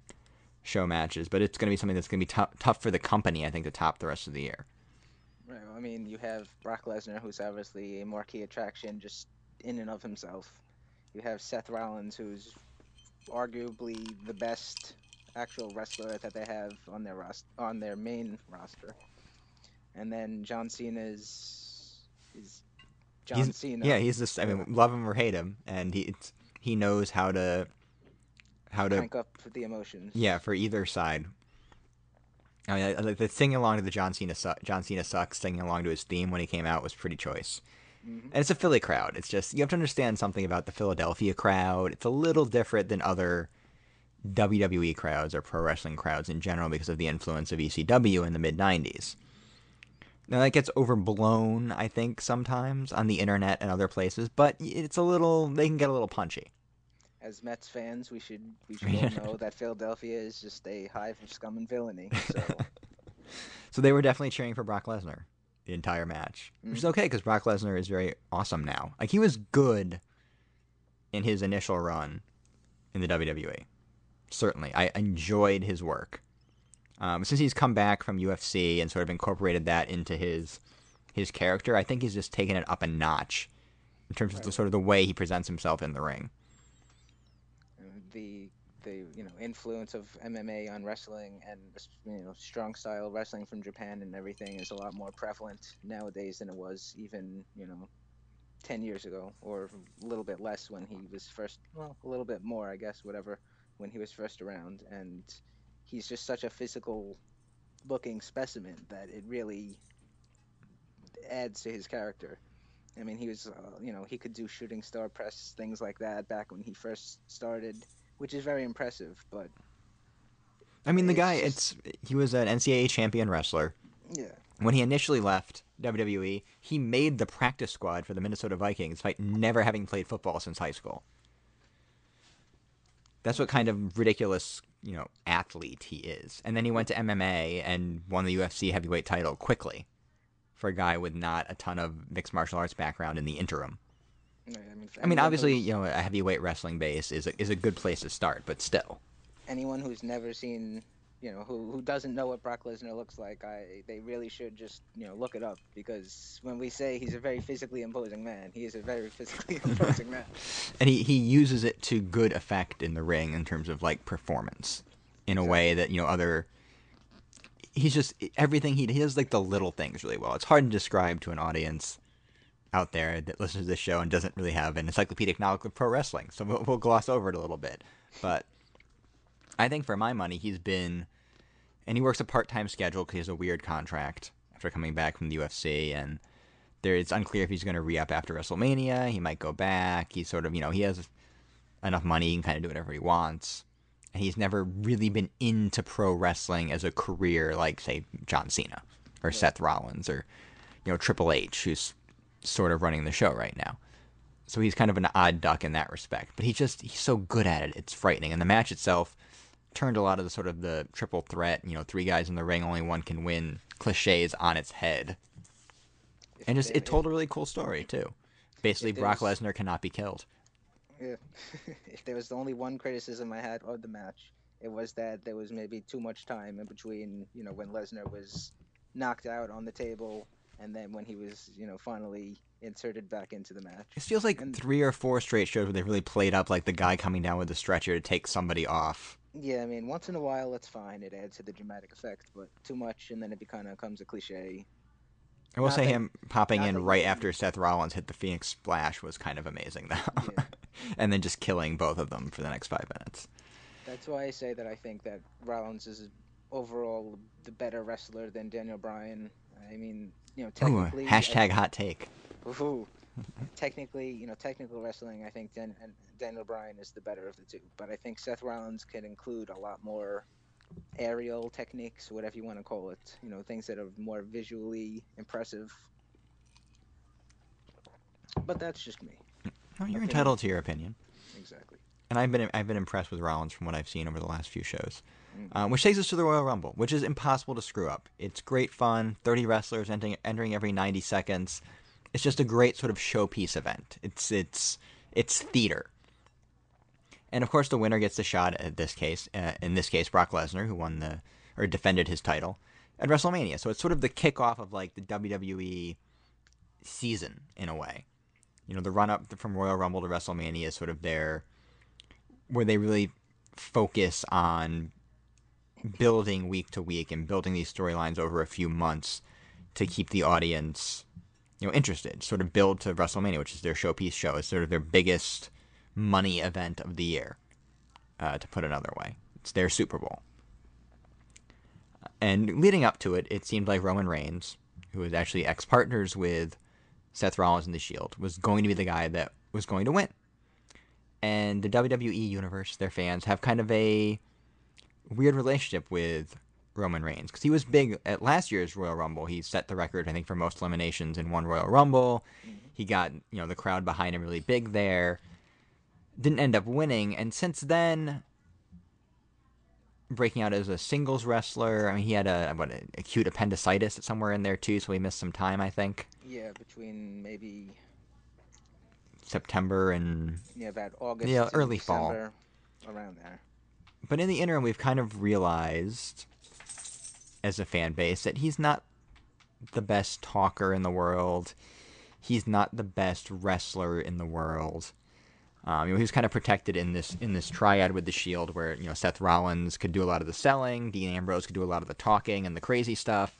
show matches. But it's going to be something that's going to be tough tough for the company, I think, to top the rest of the year. Right. I mean, you have Brock Lesnar, who's obviously a marquee attraction just in and of himself. You have Seth Rollins, who's arguably the best actual wrestler that they have on their roster, on their main roster. And then John Cena is is John He's- Cena. Yeah, he's just I mean, love him or hate him, and he it's, he knows how to how to crank up the emotions. yeah for either side. I mean, the singing along to the John Cena su- John Cena sucks singing along to his theme when he came out was pretty choice. Mhm. And it's a Philly crowd. It's just you have to understand something about the Philadelphia crowd. It's a little different than other WWE crowds or pro wrestling crowds in general because of the influence of ECW in the mid 90s. Now that gets overblown, I think, sometimes on the internet and other places, but it's a little they can get a little punchy. As Mets fans, we should we should all know that Philadelphia is just a hive of scum and villainy. So So they were definitely cheering for Brock Lesnar the entire match, which is Mhm. okay because Brock Lesnar is very awesome now. Like he was good in his initial run in the WWE. Certainly, I enjoyed his work. Um, since he's come back from UFC and sort of incorporated that into his his character, I think he's just taken it up a notch in terms of the sort of the way he presents himself in the ring. the the you know influence of MMA on wrestling and you know strong style wrestling from Japan and everything is a lot more prevalent nowadays than it was even you know 10 years ago or a little bit less when he was first well a little bit more I guess whatever when he was first around and he's just such a physical looking specimen that it really adds to his character I mean, he was, uh, you know, he could do shooting star press, things like that back when he first started, which is very impressive. But I mean, the guy, it's he was an NCAA champion wrestler. yeah, when he initially left WWE, he made the practice squad for the Minnesota Vikings, despite never having played football since high school. That's what kind of ridiculous, you know, athlete he is. And then he went to MMA and won the UFC heavyweight title quickly for a guy with not a ton of mixed martial arts background in the interim. Yeah, I mean, I mean, obviously, you know, a heavyweight wrestling base is a, is a good place to start, but still. anyone who's never seen, you know, who who doesn't know what Brock Lesnar looks like, I they really should just you know look it up because when we say he's a very physically imposing man, he is a very physically imposing man. and he, he uses it to good effect in the ring in terms of like performance in a way that you know other he's just everything he, he does like the little things really well. It's hard to describe to an audience out there that listens to this show and doesn't really have an encyclopedic knowledge of pro wrestling so we'll, we'll gloss over it a little bit. But i think for my money he's been and he works a part-time schedule because he has a weird contract after coming back from the ufc and there it's unclear if he's going to re-up after WrestleMania. He might go back. He's sort of, you know, he has enough money, he can kind of do whatever he wants. And he's never really been into pro wrestling as a career like, say, John Cena or Seth Rollins or, you know, Triple H, who's sort of running the show right now. So he's kind of an odd duck in that respect. But he just, he's so good at it. It's frightening. And the match itself turned a lot of the sort of the triple threat, you know, three guys in the ring, only one can win cliches on its head and just it told a really cool story too. Basically, Brock Lesnar cannot be killed. Yeah. if there was only one criticism I had of the match, it was that there was maybe too much time in between, you know, when Lesnar was knocked out on the table and then when he was, you know, finally inserted back into the match. It feels like And- three or four straight shows where they really played up like the guy coming down with the stretcher to take somebody off. Yeah, I mean, once in a while that's fine. It adds to the dramatic effect, but too much and then it kind of becomes a cliche. I will Not say that- him popping in right after Seth Rollins hit the Phoenix Splash was kind of amazing, though. Yeah. and then just killing both of them for the next five minutes. That's why I say that I think that Rollins is overall the better wrestler than Daniel Bryan. I mean, you know, Ooh, technically I hashtag hot take. Ooh. Technically, you know, technical wrestling, I think Dan- and Daniel Bryan is the better of the two. But I think Seth Rollins can include a lot more aerial techniques, whatever you want to call it. You know, things that are more visually impressive. But that's just me. Oh, you're entitled to your opinion. Exactly. And I've been I've been impressed with Rollins from what I've seen over the last few shows. Mm. Um, which takes us to the Royal Rumble, which is impossible to screw up. It's great fun. Thirty wrestlers entering entering every ninety seconds. It's just a great sort of showpiece event. It's it's it's theater. And of course, the winner gets the shot at this case. Uh, in this case, Brock Lesnar, who won the or defended his title at WrestleMania. So it's sort of the kickoff of like the WWE season in a way. You know, the run up from Royal Rumble to WrestleMania is sort of their where they really focus on building week to week and building these storylines over a few months to keep the audience you know interested sort of build to wrestlemania which is their showpiece show it's sort of their biggest money event of the year uh, to put another way it's their super bowl and leading up to it it seemed like roman reigns who was actually ex-partners with Seth Rollins in the Shield was going to be the guy that was going to win. And the WWE universe, their fans, have kind of a weird relationship with Roman Reigns because he was big at last year's Royal Rumble. He set the record, I think, for most eliminations in one Royal Rumble. Mm-hmm. He got you know the crowd behind him really big there. Didn't end up winning, and since then, breaking out as a singles wrestler. I mean, he had a what a acute appendicitis somewhere in there too, so he missed some time. I think Yeah, between maybe September and yeah about August. Yeah, early fall. Around there. but in the interim, we've kind of realized as a fan base that he's not the best talker in the world. He's not the best wrestler in the world. Um, you know, he was kind of protected in this in this triad with the Shield, where you know Seth Rollins could do a lot of the selling, Dean Ambrose could do a lot of the talking and the crazy stuff.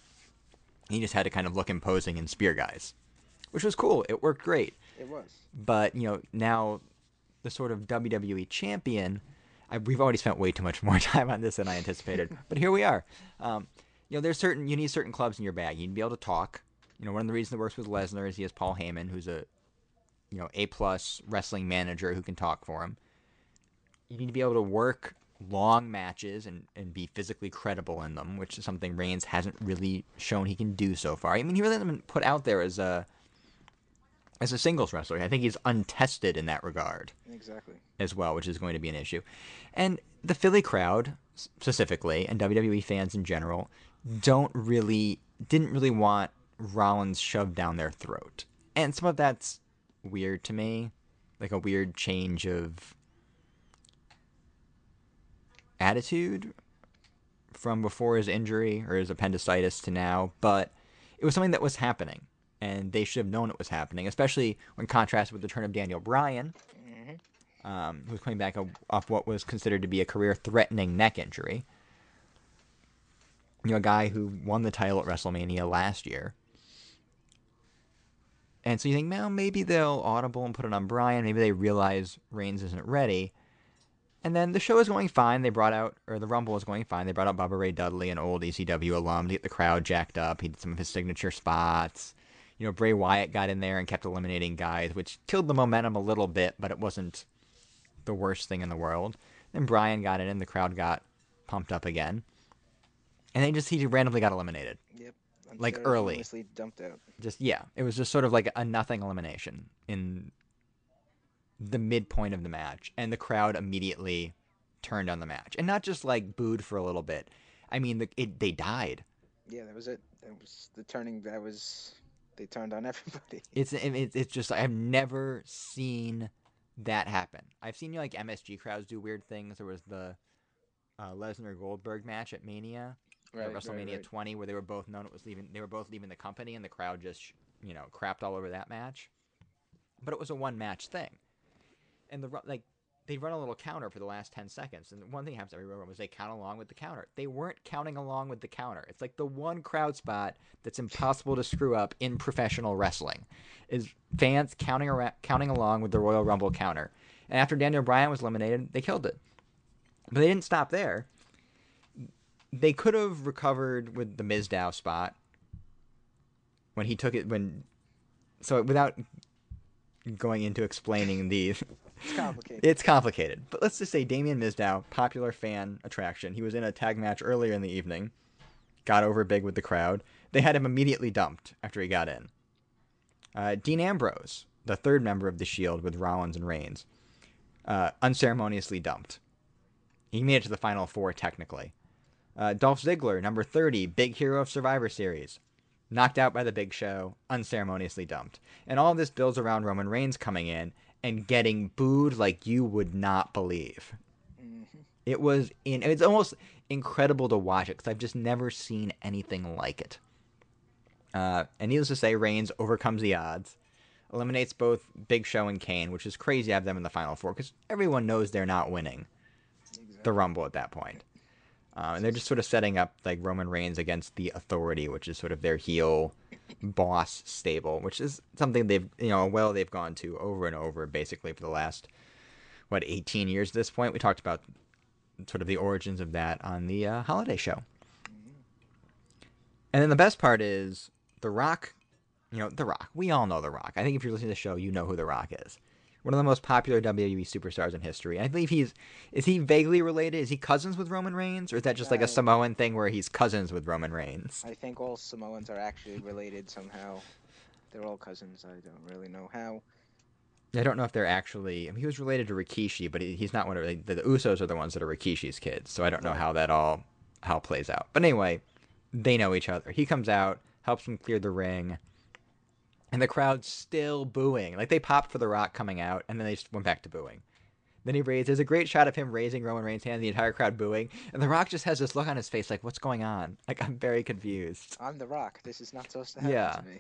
He just had to kind of look imposing and spear guys, which was cool. It worked great It was. but you know now the sort of WWE champion. I, we've already spent way too much more time on this than I anticipated, but here we are. Um, you know, there's certain you need certain clubs in your bag. You need to be able to talk. You know, one of the reasons it works with Lesnar is he has Paul Heyman, who's a you know a plus wrestling manager who can talk for him. You need to be able to work long matches and, and be physically credible in them, which is something Reigns hasn't really shown he can do so far. I mean, he really hasn't been put out there as a as a singles wrestler. I think he's untested in that regard Exactly. as well, which is going to be an issue. And the Philly crowd specifically, and WWE fans in general, don't really didn't really want Rollins shoved down their throat. And some of that's weird to me, like a weird change of attitude from before his injury or his appendicitis to now, but it was something that was happening. And they should have known it was happening, especially when contrasted with the turn of Daniel Bryan, um, who was coming back off what was considered to be a career-threatening neck injury. You know, a guy who won the title at WrestleMania last year. And so you think, well, maybe they'll audible and put it on Bryan. Maybe they realize Reigns isn't ready. And then the show is going fine. They brought out, or the Rumble is going fine. They brought out Bubba Ray Dudley, an old ECW alum, to get the crowd jacked up. He did some of his signature spots. You know, Bray Wyatt got in there and kept eliminating guys, which killed the momentum a little bit, but it wasn't the worst thing in the world. Then Bryan got in, and the crowd got pumped up again. And then just he randomly got eliminated. Yep. Like early. Dumped out. Just yeah, it was just sort of like a nothing elimination in the midpoint of the match, and the crowd immediately turned on the match, and not just like booed for a little bit. I mean, the, it, they died. Yeah, that was it. That was the turning. That was. They turned on everybody. It's it, it's just I've never seen that happen. I've seen you know, like MSG crowds do weird things. There was the uh, Lesnar Goldberg match at Mania, Right. WrestleMania right, right. 20, where they were both known it was leaving. They were both leaving the company, and the crowd just you know crapped all over that match. But it was a one match thing, and the like they run a little counter for the last 10 seconds. And one thing happens every Royal was they count along with the counter. They weren't counting along with the counter. It's like the one crowd spot that's impossible to screw up in professional wrestling is fans counting around, counting along with the Royal Rumble counter. And after Daniel Bryan was eliminated, they killed it. But they didn't stop there. They could have recovered with the Mizdow spot when he took it when so without going into explaining the It's complicated. it's complicated, but let's just say Damien Mizdow, popular fan attraction. He was in a tag match earlier in the evening, got over big with the crowd. They had him immediately dumped after he got in. Uh, Dean Ambrose, the third member of the Shield with Rollins and Reigns, uh, unceremoniously dumped. He made it to the final four technically. Uh, Dolph Ziggler, number 30, big hero of Survivor Series, knocked out by the Big Show, unceremoniously dumped. And all of this builds around Roman Reigns coming in and getting booed like you would not believe. Mhm. It was in. It's almost incredible to watch it because I've just never seen anything like it. Uh, and needless to say, Reigns overcomes the odds, eliminates both Big Show and Kane, which is crazy to have them in the final four because everyone knows they're not winning Exactly. the Rumble at that point. Um, and they're just sort of setting up like Roman Reigns against the Authority, which is sort of their heel boss stable, which is something they've you know well they've gone to over and over basically for the last what 18 years at this point. We talked about sort of the origins of that on the uh, holiday show. And then the best part is The Rock You know, The Rock. We all know The Rock. I think if you're listening to the show, you know who The Rock is. One of the most popular WWE superstars in history. I believe he's is he vaguely related? Is he cousins with Roman Reigns, or is that just like a Uh, Samoan thing where he's cousins with Roman Reigns? I think all Samoans are actually related somehow. They're all cousins. I don't really know how. I don't know if they're actually. I mean, he was related to Rikishi, but he, he's not one of the, the Usos are the ones that are Rikishi's kids. So I don't know how that all how plays out. But anyway, they know each other. He comes out, helps him clear the ring, and the crowd's still booing. Like they popped for The Rock coming out, and then they just went back to booing. Then he raised. There's a great shot of him raising Roman Reigns' hand, the entire crowd booing, and The Rock just has this look on his face, like, "What's going on?" Like I'm very confused. I'm The Rock. This is not supposed to happen Yeah. to me.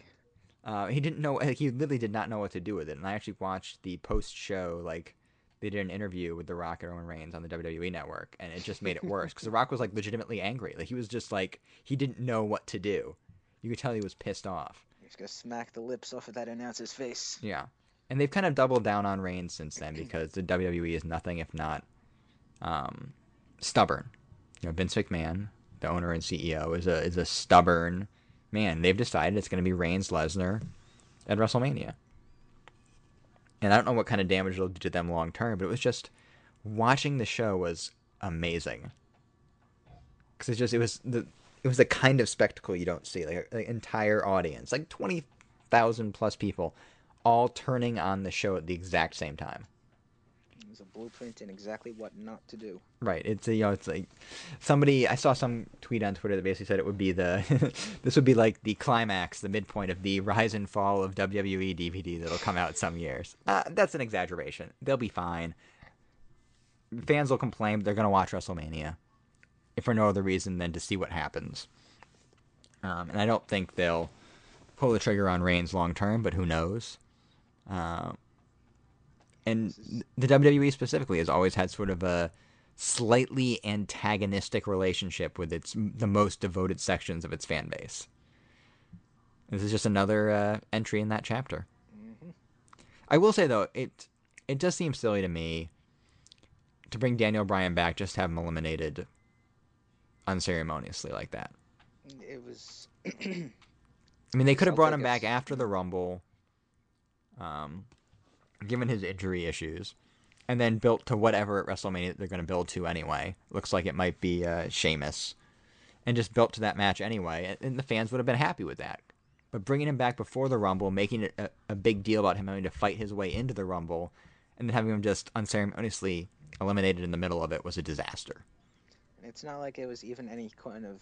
Uh, he didn't know. He literally did not know what to do with it. And I actually watched the post show. Like they did an interview with The Rock and Roman Reigns on the WWE Network, and it just made it worse because The Rock was like legitimately angry. Like he was just like he didn't know what to do. You could tell he was pissed off. He's gonna smack the lips off of that announcer's face. Yeah, and they've kind of doubled down on Reigns since then because the WWE is nothing if not um, stubborn. You know, Vince McMahon, the owner and CEO, is a is a stubborn man. They've decided it's going to be Reigns Lesnar at WrestleMania, and I don't know what kind of damage it'll do to them long term, but it was just watching the show was amazing because it's just it was the it was a kind of spectacle you don't see like an entire audience like 20,000 plus people all turning on the show at the exact same time. It was a blueprint in exactly what not to do. right it's a, you know it's like somebody i saw some tweet on twitter that basically said it would be the this would be like the climax the midpoint of the rise and fall of wwe dvd that'll come out some years. Uh, that's an exaggeration. They'll be fine. Fans will complain but they're going to watch wrestlemania if for no other reason than to see what happens um, and i don't think they'll pull the trigger on reigns long term but who knows um, and the WWE specifically has always had sort of a slightly antagonistic relationship with its the most devoted sections of its fan base. This is just another uh, entry in that chapter. hmm I will say though, it it does seem silly to me to bring Daniel Bryan back just have him eliminated unceremoniously like that. It was. I mean, they could have brought him a- back after the Rumble, um, given his injury issues, and then built to whatever at WrestleMania they're going to build to anyway. Looks like it might be uh, Sheamus, and just built to that match anyway, and, and the fans would have been happy with that. But bringing him back before the Rumble, making it a, a big deal about him having to fight his way into the Rumble, and then having him just unceremoniously eliminated in the middle of it was a disaster. It's not like it was even any kind of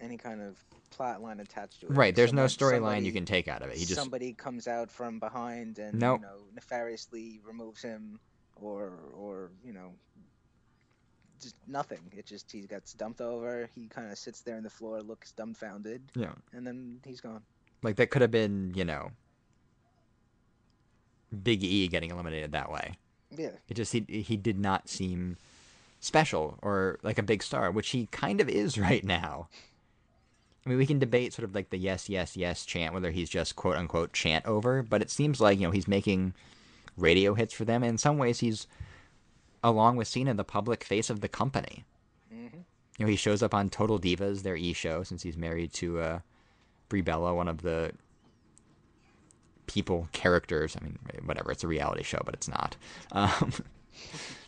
any kind of plot line attached to it. Right? There's no storyline you can take out of it. He just somebody comes out from behind and Nope. you know nefariously removes him, or or you know, just nothing. It just he gets dumped over. He kind of sits there on the floor, looks dumbfounded, yeah. and then he's gone. Like that could have been, you know, Big E getting eliminated that way. Yeah, It just he he did not seem special or like a big star, which he kind of is right now. I mean, we can debate sort of like the yes, yes, yes chant, whether he's just quote unquote chant over, but it seems like you know he's making radio hits for them. And in some ways, he's along with Cena the public face of the company. hmm You know, he shows up on Total Divas, their E show, since he's married to uh, Brie Bella, one of the people characters. I mean, whatever. It's a reality show, but it's not. Um,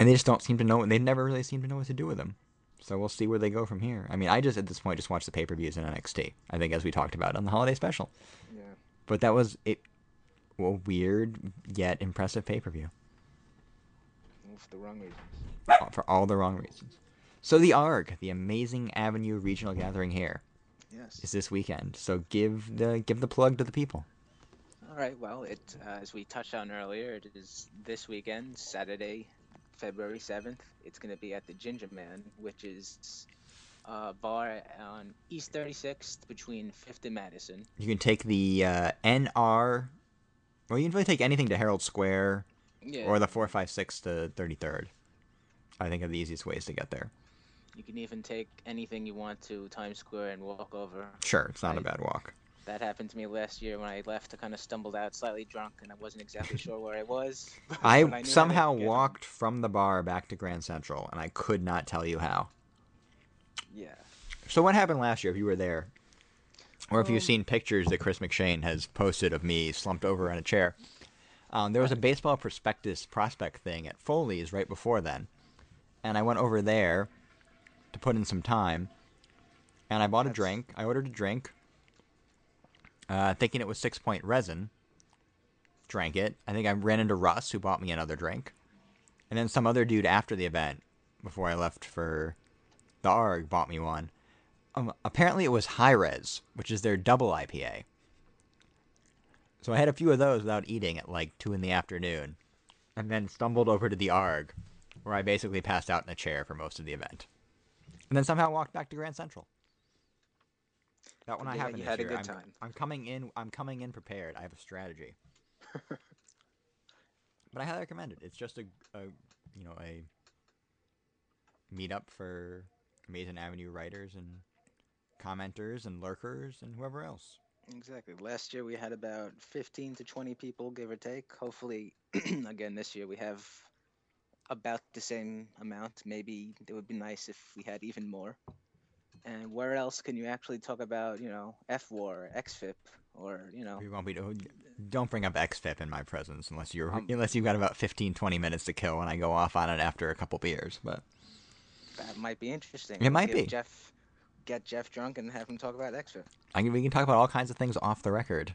and they just don't seem to know. They never really seem to know what to do with them. So we'll see where they go from here. I mean, I just at this point just watch the pay per views in NXT. I think as we talked about on the holiday special. yeah. But that was it. Well, weird yet impressive pay per view For the wrong reasons. for all the wrong reasons. So the ARG, the Amazing Avenue Regional Gathering here, Yes. is this weekend. So give the give the plug to the people. All right. Well, it uh, as we touched on earlier, it is this weekend, Saturday, February seventh. It's going to be at the Ginger Man, which is a bar on East 36th between Fifth and Madison. You can take the uh, NR, well, you can really take anything to Herald Square Yeah. or the four five six to thirty third. I think are the easiest ways to get there. You can even take anything you want to Times Square and walk over. Sure, it's not a bad walk. That happened to me last year when I left. I kind of stumbled out slightly drunk and I wasn't exactly sure where I was. I I somehow home. walked from the bar back to Grand Central, and I could not tell you how. Yeah. So what happened last year if you were there? or if you've Um, seen pictures that Chris McShane has posted of me slumped over in a chair. Um, there was a baseball prospectus prospect thing at Foley's right before then, and I went over there to put in some time, and I bought a drink. I ordered a drink, uh, thinking it was Sixpoint Resin. Drank it. I think I ran into Russ, who bought me another drink, and then some other dude after the event, before I left for the ARG, bought me one. Um, apparently, it was Hi-Res, which is their double IPA. So I had a few of those without eating at like two in the afternoon, and then stumbled over to the ARG, where I basically passed out in a chair for most of the event, and then somehow walked back to Grand Central. That one I haven't you had a good I'm, time. I'm coming in. I'm coming in prepared. I have a strategy. but I highly recommend it. It's just a, a you know a meetup for Amazing Avenue writers and commenters and lurkers and whoever else. Exactly. Last year we had about 15 to 20 people, give or take. Hopefully, again this year we have about the same amount. Maybe it would be nice if we had even more. And where else can you actually talk about, you know, fWAR, XFIP, or you know, We won't be. Don't bring up XFIP in my presence unless you're Um, unless you've got about 15, 20 minutes to kill and I go off on it after a couple beers. But that might be interesting. It might be. Jeff, get Jeff drunk and have him talk about XFIP. I can, we can talk about all kinds of things off the record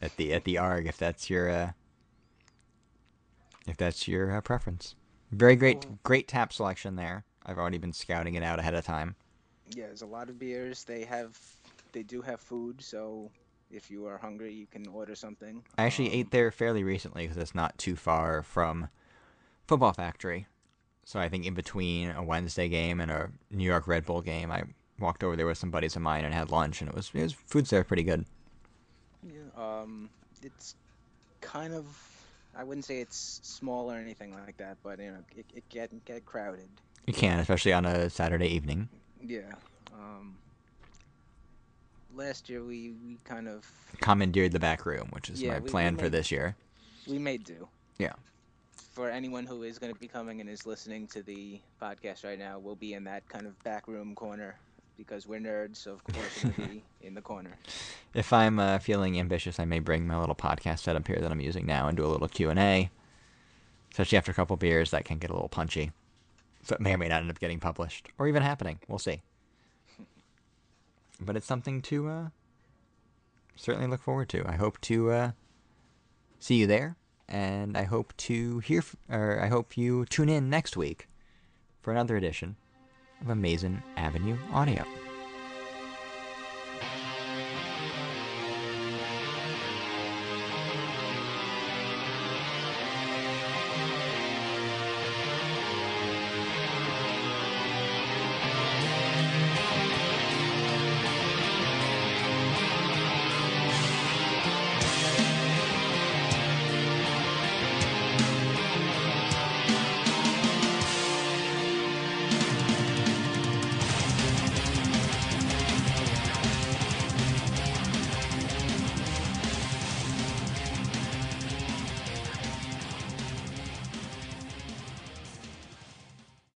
at the at the ARG if that's your uh, if that's your uh, preference. Very great Cool. great tap selection there. I've already been scouting it out ahead of time. Yeah, there's a lot of beers. They have, they do have food, so if you are hungry, you can order something. I actually Um, ate there fairly recently because it's not too far from Football Factory. So I think in between a Wednesday game and a New York Red Bull game, I walked over there with some buddies of mine and had lunch, and it was it was food's there pretty good. Yeah, um, it's kind of, I wouldn't say it's small or anything like that, but you know, it, it can get crowded. You can, especially on a Saturday evening. Yeah. Um, last year we, we kind of Commandeered the back room, which is Yeah, my we- we plan for this year. we made do. Yeah. For anyone who is going to be coming and is listening to the podcast right now, we'll be in that kind of back room corner because we're nerds, so of course we'll be in the corner. If I'm uh, feeling ambitious, I may bring my little podcast setup here that I'm using now and do a little Q and A. Especially after a couple beers, that can get a little punchy. It may or may not end up getting published, or even happening. We'll see. But it's something to uh, certainly look forward to. I hope to uh, see you there, and I hope to hear, f- or I hope you tune in next week for another edition of Amazing Avenue Audio.